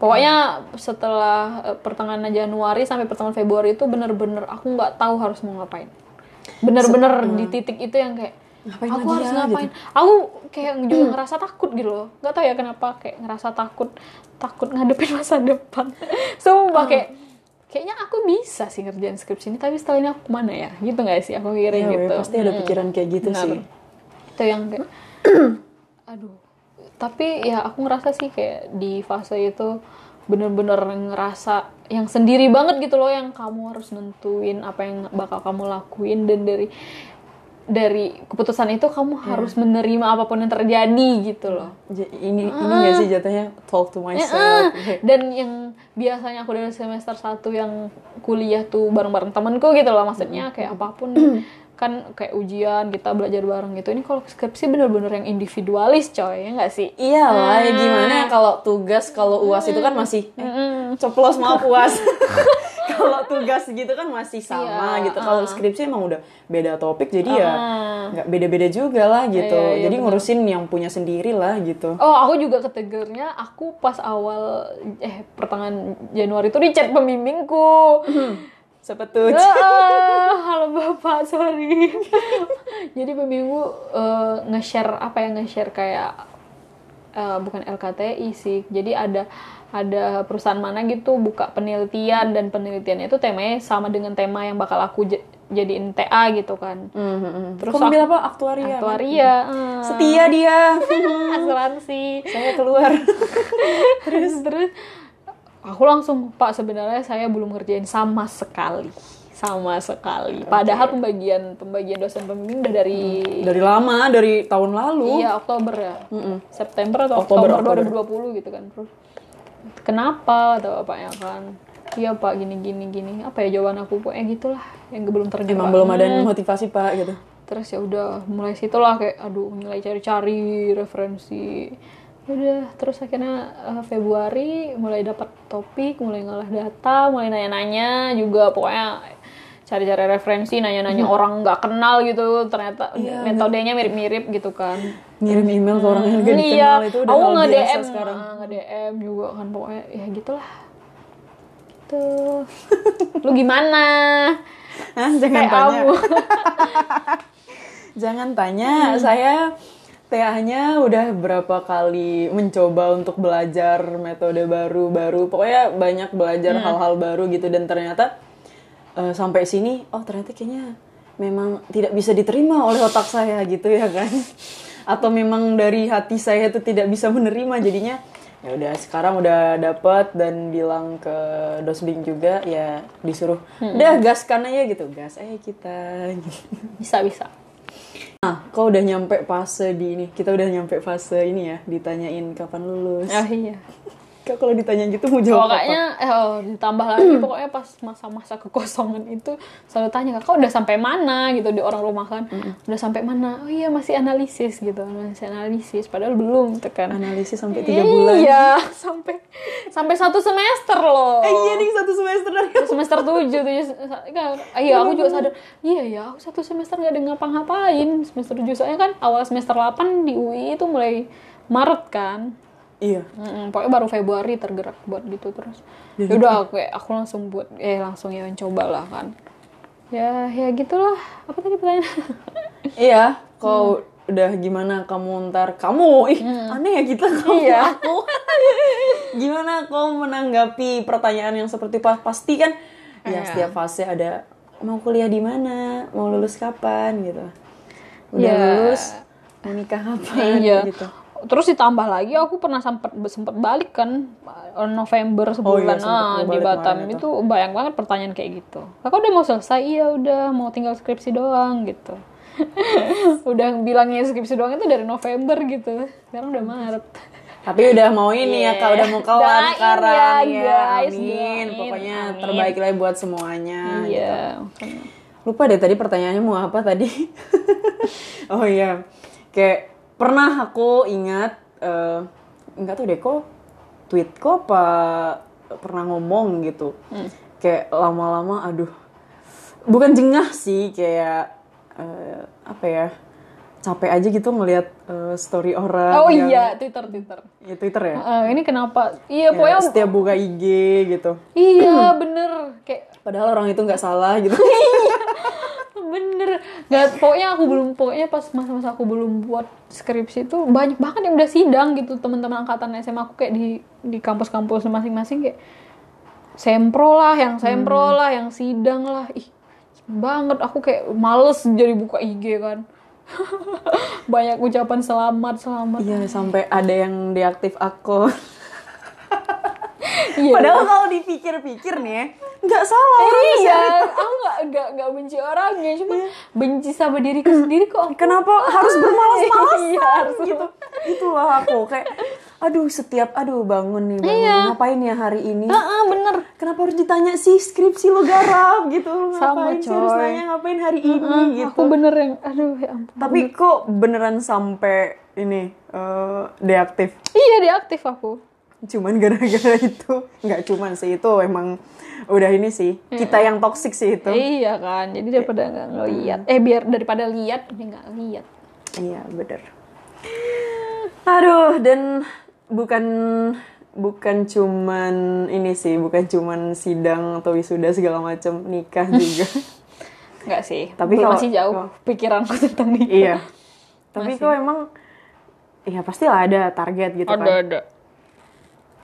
Pokoknya setelah eh, pertengahan Januari sampai pertengahan Februari itu bener-bener aku nggak tahu harus mau ngapain. Bener-bener di titik itu yang kayak Ngapain aku harus ya, ngapain? Aku kayak juga ngerasa takut gitu loh. Nggak tahu ya kenapa kayak ngerasa takut takut ngadepin masa depan. Sumpah kayak kayaknya aku bisa sih ngerjain skripsi ini tapi setelah ini aku ke mana ya gitu nggak sih aku mikirin weh, gitu pasti ada pikiran kayak gitu Benar. sih itu yang kayak aduh. Tapi ya aku ngerasa sih kayak di fase itu bener-bener ngerasa yang sendiri banget gitu loh yang kamu harus nentuin apa yang bakal kamu lakuin. Dan dari dari keputusan itu kamu harus menerima apa pun yang terjadi gitu loh. Ini ini gak sih jatuhnya? Talk to Eh, myself. dan yang biasanya aku dari semester 1 yang kuliah tuh bareng-bareng temanku gitu loh. Maksudnya kayak apa pun kan kayak ujian kita belajar bareng gitu ini kalau skripsi bener-bener yang individualis coy ya nggak sih Iyalah, ya gimana kalau tugas kalau uas itu kan masih eh, ceplos maaf uas. kalau tugas gitu kan masih sama Iya, gitu. Kalau skripsi emang udah beda topik jadi ya Ah. nggak beda-beda juga lah gitu. Iya, iya, jadi ngurusin yang punya sendiri lah gitu. Oh, aku juga ketegernya aku pas awal eh pertengahan Januari itu di chat pembimbingku. Tuh? Ah, halo Bapak, sorry. Jadi pembimbingku eh, nge-share apa ya nge-share kayak eh, bukan LKTI sih. Jadi ada ada perusahaan mana gitu buka penelitian dan penelitiannya itu temanya sama dengan tema yang bakal aku jadiin TA gitu kan. Terus Terus Kau ambil apa? Aktuaria. kan? Aktuaria, Setia dia. asuransi. Saya keluar. terus terus aku langsung pak sebenarnya saya belum ngerjain sama sekali sama sekali. Padahal pembagian pembagian dosen pembimbing udah dari Dari lama, dari tahun lalu. iya Oktober ya. September atau Oktober, Oktober, Oktober. 2020 gitu kan terus kenapa atau bapaknya kan? Iya pak gini gini gini. Apa ya jawaban aku? Pokoknya gitulah yang belum terjadi Emang belum ada motivasi pak gitu. terus ya udah mulai situlah kayak aduh mulai cari-cari referensi udah terus akhirnya eh, Februari mulai dapat topik mulai ngolah data mulai nanya-nanya juga pokoknya cari-cari referensi nanya-nanya orang nggak kenal gitu ternyata metodenya mirip-mirip gitu kan. Ngirim email ke orang yang gak dikenal iya itu udah aku nge DM sekarang. nge DM juga kan pokoknya ya gitulah. Tuh lu gimana? Hah, jangan kayak tanya. kamu. Jangan tanya, saya TA-nya udah berapa kali mencoba untuk belajar metode baru-baru. Pokoknya banyak belajar hal-hal baru gitu. Dan ternyata eh, sampai sini, oh ternyata kayaknya memang tidak bisa diterima oleh otak saya gitu ya kan. Atau memang dari hati saya itu tidak bisa menerima jadinya ya udah sekarang udah dapet dan bilang ke dosbing juga ya disuruh udah gaskan aja gitu. Gas aja kita. Bisa bisa Nah, kau udah nyampe fase di ini. Kita udah nyampe fase ini ya, ditanyain kapan lulus. ah iya Kau kalau ditanya gitu mau jawab apa? pokoknya eh, oh, ditambah lagi pokoknya pas masa-masa kekosongan itu selalu tanya kak udah sampai mana? gitu di orang rumah kan. Udah sampai mana? Oh iya masih analisis gitu. Masih analisis padahal belum gitu kan. Analisis sampai tiga bulan. iya sampai sampai satu semester loh. Eh, iya nih satu semester dari semester tujuh tujuh kan iya aku juga sadar. Iya ya aku satu semester nggak ada ngapa-ngapain. Semester tujuh soalnya kan awal semester 8 di UI itu mulai Maret kan Iya. Mm-mm, pokoknya baru Februari tergerak buat gitu terus. Ya udah aku kayak aku langsung buat eh langsung ya coba lah kan. Ya ya gitulah. Apa tadi pertanyaan? Iya, kau udah gimana kamu ntar kamu ih aneh ya kita kamu Iya. aku gimana kau menanggapi pertanyaan yang seperti pa- pasti kan ya Iya. setiap fase ada mau kuliah di mana mau lulus kapan gitu udah Iya. lulus mau nikah kapan iya. gitu terus ditambah lagi aku pernah sempat sempat balik kan November sebulan sempet ah, lu di Batam kemarin itu banyak banget pertanyaan kayak gitu kakak udah mau selesai iya udah mau tinggal skripsi doang gitu udah bilangnya skripsi doang itu dari November gitu sekarang udah Maret Tapi udah mau ini ya, Kak, udah mau kelar Doain ya, sekarang ya. guys, Amin. doain, Pokoknya amin. terbaik lah buat semuanya. gitu. iya Lupa deh tadi pertanyaannya mau apa tadi. oh iya. Kayak pernah aku ingat eh enggak tuh deh kok tweet kok apa pernah ngomong gitu. Hmm. Kayak lama-lama aduh. Bukan jengah sih kayak eh, apa ya? Capek aja gitu ngelihat eh, story orang oh yang- iya Twitter Twitter ya Twitter ya. Eh, ini kenapa iya Ya, pokoknya setiap buka IG gitu. iya bener kayak Padahal orang itu nggak salah gitu. bener. Nggak pokoknya aku belum pokoknya pas masa-masa aku belum buat skripsi itu banyak banget yang udah sidang gitu. Teman-teman angkatan SMA aku kayak di di kampus-kampus masing-masing kayak sempro lah yang sempro lah yang sidang lah. Ih banget. Aku kayak males jadi buka IG kan. Banyak ucapan selamat selamat. Iya sampai ada yang deaktif akun. iya. Padahal kalau dipikir-pikir nih ya, nggak salah orangnya iya sih. aku nggak nggak nggak benci orangnya cuma benci sama diriku sendiri kok aku Kenapa harus bermalas-malasan Iya, harus gitu? Itulah aku kayak, aduh setiap, aduh bangun nih bangun Iya. ngapain ya hari ini? Heeh, bener Kenapa harus ditanya sih skripsi lo garap gitu? Sama, ngapain sih harus nanya ngapain hari ini gitu? aku bener yang aduh ya ampun Tapi kok beneran sampai ini eh, deaktif? iya diaktif aku cuman gara-gara itu nggak cuman sih itu emang udah ini sih kita yang toxic sih itu. Iya kan jadi daripada nggak ngeliat. Eh biar daripada lihat ini nggak lihat iya bener. Aduh dan bukan bukan cuman ini sih bukan cuman sidang atau wisuda segala macam nikah juga. Nggak sih Tapi kalau- masih jauh kalau- pikiranku tentang nikah. Iya. Tapi kok emang ya pastilah ada target gitu kan. ada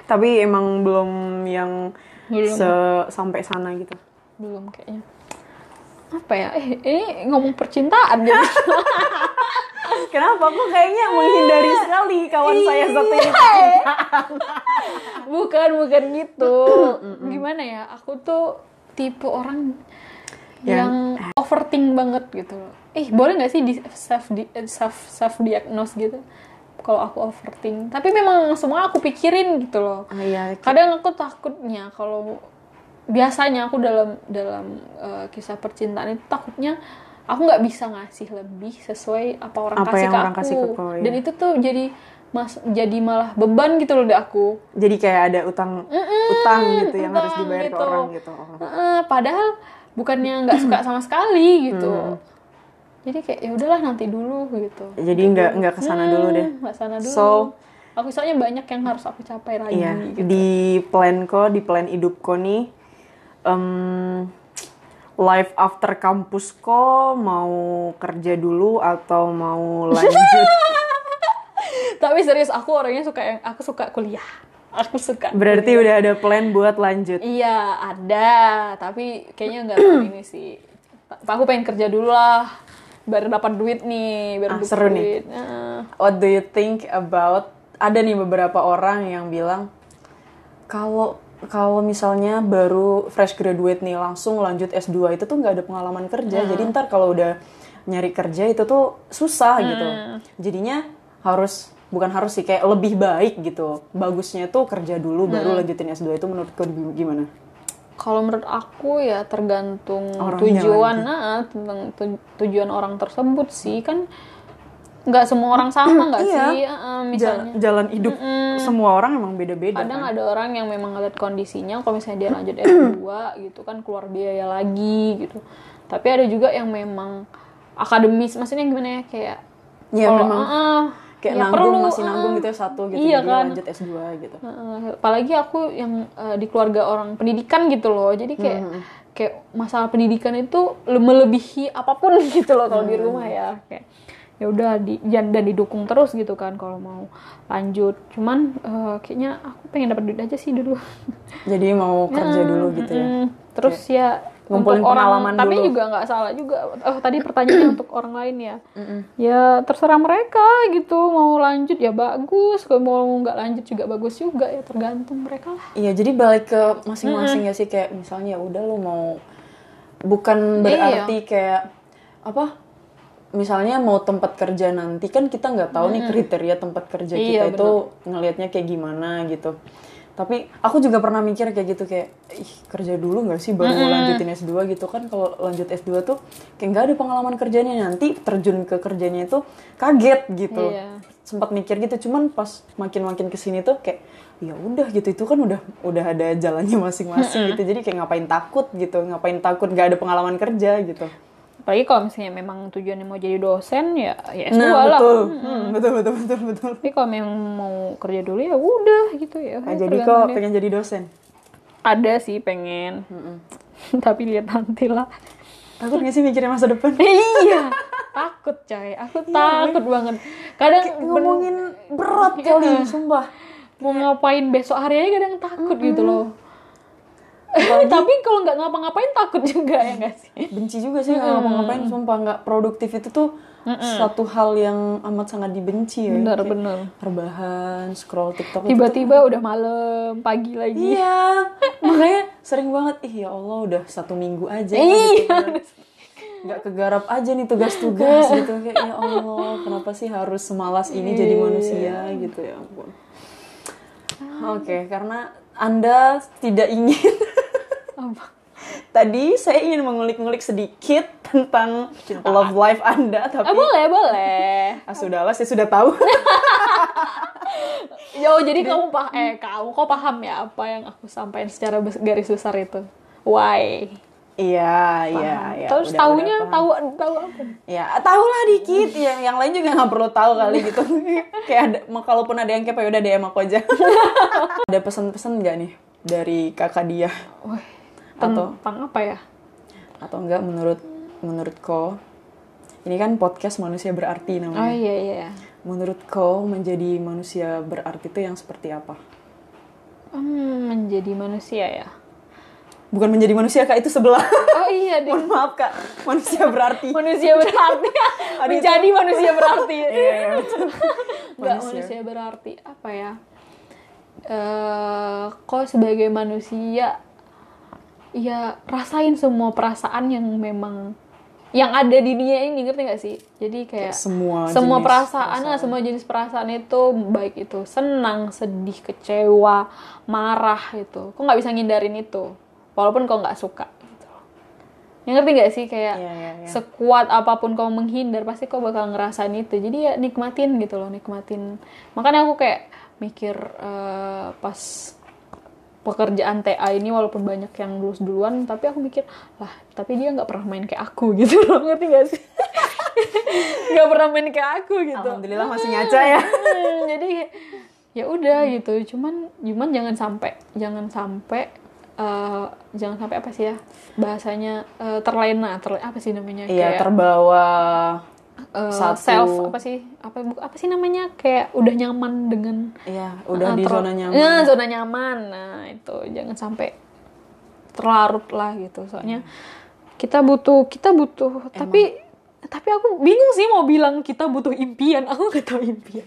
tapi emang belum yang Belum. se- sampai sana gitu. Belum kayaknya. Apa ya? Eh ini ngomong percintaan jadi. Kenapa? Kok kayaknya menghindari sekali kawan saya satu ini. bukan bukan gitu. Gimana ya? Aku tuh tipe orang yang, overthink banget gitu. Eh boleh nggak sih di self di self self diagnose gitu kalau aku overthink tapi memang semua aku pikirin gitu loh Ah, iya. kadang aku takutnya kalau biasanya aku dalam dalam eh, kisah percintaan itu takutnya aku nggak bisa ngasih lebih sesuai apa orang Apa kasih yang ke orang aku kasih ke kau, dan ya. itu tuh jadi mas jadi malah beban gitu loh di aku Jadi kayak ada utang utang gitu yang harus dibayar ke gitu. orang gitu. Oh. Heeh, padahal bukannya nggak suka sama sekali gitu Hmm. Jadi kayak ya udahlah nanti dulu gitu Jadi nggak nggak ke sana dulu deh. Hmm, nggak sana dulu So- aku soalnya banyak yang harus aku capai lagi Iya. gitu. Di plan ko, di plan hidup ko nih, em, life after kampus ko mau kerja dulu atau mau lanjut? tapi serius aku orangnya suka yang aku suka kuliah aku suka Berarti udah ada plan buat lanjut. iya ada tapi kayaknya nggak ini sih aku pengen kerja dulu lah baru dapat duit nih baru Ah, dapat seru nih. duit. Nah. What do you think about ada nih beberapa orang yang bilang kalau kalau misalnya baru fresh graduate nih langsung lanjut S2 itu tuh nggak ada pengalaman kerja. Jadi ntar kalau udah nyari kerja itu tuh susah gitu. Jadinya harus bukan harus sih kayak lebih baik gitu. Bagusnya tuh kerja dulu baru lanjutin S2 itu menurut kau gimana? Kalau menurut aku ya tergantung Orangnya tujuan, nah, tentang tu- tujuan orang tersebut sih kan nggak semua orang sama nggak Iya. sih, Heeh, misalnya. Jalan, jalan hidup semua orang emang beda-beda Kadang kan. ada orang yang memang ngeliat kondisinya, kalau misalnya dia lanjut S2 gitu kan keluar biaya lagi gitu. Tapi ada juga yang memang akademis, maksudnya gimana ya kayak Ya kalau, memang heeh, kayak ya nanggung perlu, masih nanggung heeh. gitu ya satu gitu Iya jadi kan. lanjut S2 gitu. Apalagi aku yang eh, di keluarga orang pendidikan gitu loh. Jadi kayak kayak masalah pendidikan itu le- melebihi apa pun gitu loh kalau di rumah ya. Kayak ya udah di dan, dan didukung terus gitu kan kalau mau lanjut. Cuman eh, kayaknya aku pengen dapat duit aja sih dulu. Jadi mau kerja dulu gitu ya. Terus ya ngumpulin untuk orang pengalaman tapi dulu. juga nggak salah juga. Oh tadi pertanyaannya untuk orang lain ya. Ya terserah mereka gitu. Mau lanjut ya bagus. Kalau mau nggak lanjut juga bagus juga. Ya tergantung mereka lah. Iya, jadi balik ke masing-masing ya sih. Kayak misalnya ya udah lu mau bukan berarti kayak apa? Misalnya mau tempat kerja nanti kan kita nggak tahu nih kriteria tempat kerja kita Iya, itu ngelihatnya kayak gimana gitu. Tapi aku juga pernah mikir kayak gitu kayak ih kerja dulu nggak sih? Baru mau lanjutin S2 gitu kan. Kalau lanjut S2 tuh kayak nggak ada pengalaman kerjanya. Nanti terjun ke kerjanya itu kaget gitu. Iya. sempat mikir gitu. Cuman pas makin makin ke sini tuh kayak ya udah gitu. Itu kan udah udah ada jalannya masing-masing gitu. Jadi kayak ngapain takut gitu. Ngapain takut nggak ada pengalaman kerja gitu apalagi kalau misalnya memang tujuannya mau jadi dosen ya ya S2 nah lah. betul. Hmm, betul betul betul betul. Tapi kalau memang mau kerja dulu ya udah gitu ya. Nah, jadi kok pengen jadi dosen? Ada sih pengen. Tapi lihat nanti lah. Takut nggak sih mikirin masa depan? Iya takut coy. Aku takut banget. Kadang ben- ngomongin berat kali sumpah. Mau ngapain besok hari aja kadang takut gitu loh tapi kalau nggak ngapa-ngapain takut juga ya nggak sih benci juga sih nggak ngapa-ngapain sumpah nggak produktif itu tuh satu hal yang amat sangat dibenci ya bener Kayak bener rebahan scroll tiktok tiba-tiba udah malam pagi lagi Iya, makanya sering banget, ih ya Allah udah satu minggu aja Iya. gitu kan. Nggak kegarap aja nih tugas-tugas gitu. Kayak ya Allah, kenapa sih harus semalas ini jadi Iya. manusia gitu ya ampun. Oke, karena Anda tidak ingin apa Tadi saya ingin mengulik-ngulik sedikit tentang love life Anda, tapi ah, boleh boleh ah, sudahlah, saya sudah tahu. yo jadi kamu pah eh kamu kok paham ya apa yang aku sampaikan secara garis besar itu why Iya, iya, iya. terus udah- taunya udah tahu tahu apa Ya, tahu lah dikit. Yang yang lain juga nggak perlu tahu kali gitu. Kayak ada, kalaupun ada yang kepo ya udah DM aku aja. ada pesan-pesan nggak nih dari kakak dia Wah, Atau- tentang apa ya atau enggak menurut menurut ko? Ini kan podcast manusia berarti oh namanya. iya iya Menurut ko menjadi manusia berarti itu yang seperti apa? Hmm, menjadi manusia ya Bukan menjadi manusia kak itu sebelah. oh iya deh Mohon maaf kak, manusia berarti. manusia berarti menjadi manusia berarti Iya, iya, nggak Manusia. manusia berarti apa ya eh kok sebagai manusia ya rasain semua perasaan yang memang yang ada di dunia ini ngerti gak sih? Jadi kayak Semua semua jenis perasaan, lah, semua jenis perasaan itu baik itu senang sedih kecewa marah itu kok nggak bisa ngindarin itu? Walaupun kau nggak suka gitu. Ya ngerti gak sih? Kayak Iya, iya, iya. sekuat apa pun kau menghindar pasti kau bakal ngerasain itu. Jadi ya nikmatin gitu loh nikmatin. Makanya aku kayak mikir eh, pas pekerjaan TA ini walaupun banyak yang lulus duluan tapi aku mikir lah tapi dia nggak pernah main kayak aku gitu loh. Ngerti gak sih? Nggak pernah main kayak aku gitu. Alhamdulillah masih ngaca ya. Hmm, jadi ya udah gitu. Cuman cuman jangan sampai jangan sampai eh, jangan sampai apa sih ya bahasanya eh, terlena terle apa sih namanya Iya, kayak terbawa eh, satu- self apa sih? Apa apa sih namanya? Kayak udah nyaman dengan Iya, udah eh, di zona nyaman. Ya, zona nyaman. Nah itu jangan sampai terlarut lah gitu. Soalnya kita butuh kita butuh tapi tapi aku bingung sih mau bilang kita butuh impian. Aku nggak tahu impian.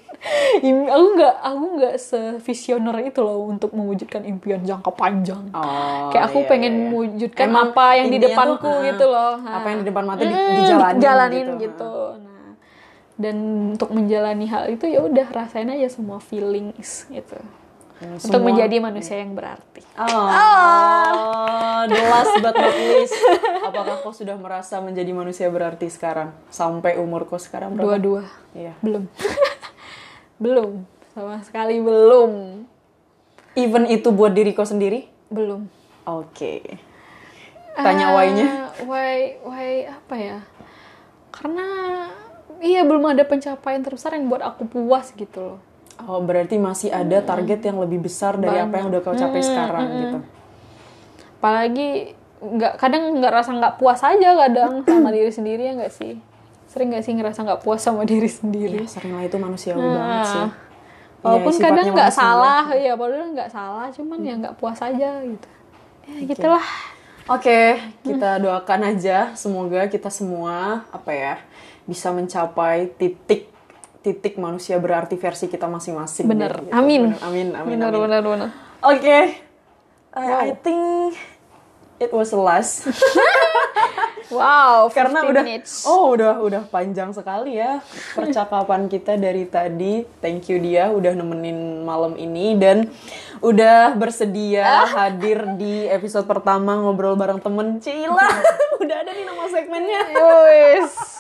Im- aku nggak aku nggak sevisioner itu loh untuk mewujudkan impian jangka panjang. Oh, kayak aku iya, pengen iya. mewujudkan Emang apa yang di depanku tuh, ah, gitu loh. apa yang di depan mata di- Mm, dijalanin dijalanin gitu. gitu, Nah, dan untuk menjalani hal itu ya udah rasain aja semua feelings gitu Hmm, untuk semua- menjadi manusia yang berarti Oh, the last but not least. Apakah kau sudah merasa menjadi manusia berarti sekarang? Sampai umur kau sekarang berapa? dua-dua Iya. belum belum sama sekali belum Even itu buat diri kau sendiri? belum Oke. Tanya why-nya? Ah, why why apa ya karena iya belum ada pencapaian terbesar yang buat aku puas gitu loh Oh, berarti masih ada target yang lebih besar dari apa yang udah kau capai sekarang gitu. apalagi nggak kadang nggak rasa nggak puas aja kadang sama diri sendiri ya nggak sih? Sering nggak sih ngerasa nggak puas sama diri sendiri? Iya, seringlah itu manusiawi banget sih. Nah, walaupun Iya, kadang nggak manusia. salah ya padahal nggak salah cuman ya nggak puas aja gitu. Ya gitulah. Oke, kita doakan aja semoga kita semua apa ya bisa mencapai titik titik manusia berarti versi kita masing-masing. Bener. gitu. Amin. Bener, Amin. Amin. benar amin. benar benar Oke, I, I think it was the last wow karena 50 udah minutes. oh udah udah panjang sekali ya percakapan kita dari tadi. Thank you dia udah nemenin malam ini dan udah bersedia hadir di episode pertama ngobrol bareng temen Cila. udah ada nih nama segmennya. Yowis.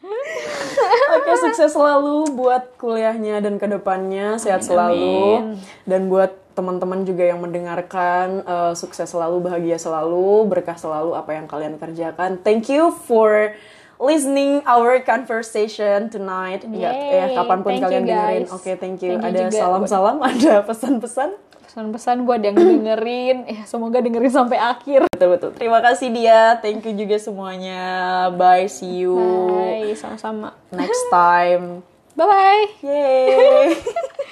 Oke, sukses selalu buat kuliahnya dan ke depannya sehat selalu dan buat teman-teman juga yang mendengarkan eh, sukses selalu, bahagia selalu, berkah selalu apa yang kalian kerjakan. Thank you for listening our conversation tonight. Yay, ya kapan pun thank kalian dengerin. Oke, thank you. Thank you ada salam-salam, ada pesan-pesan. Pesan-pesan buat yang dengerin ya semoga dengerin sampai akhir Betul betul. Terima kasih dia. Thank you juga semuanya. Bye, see you bye sama-sama next time. bye bye Yay.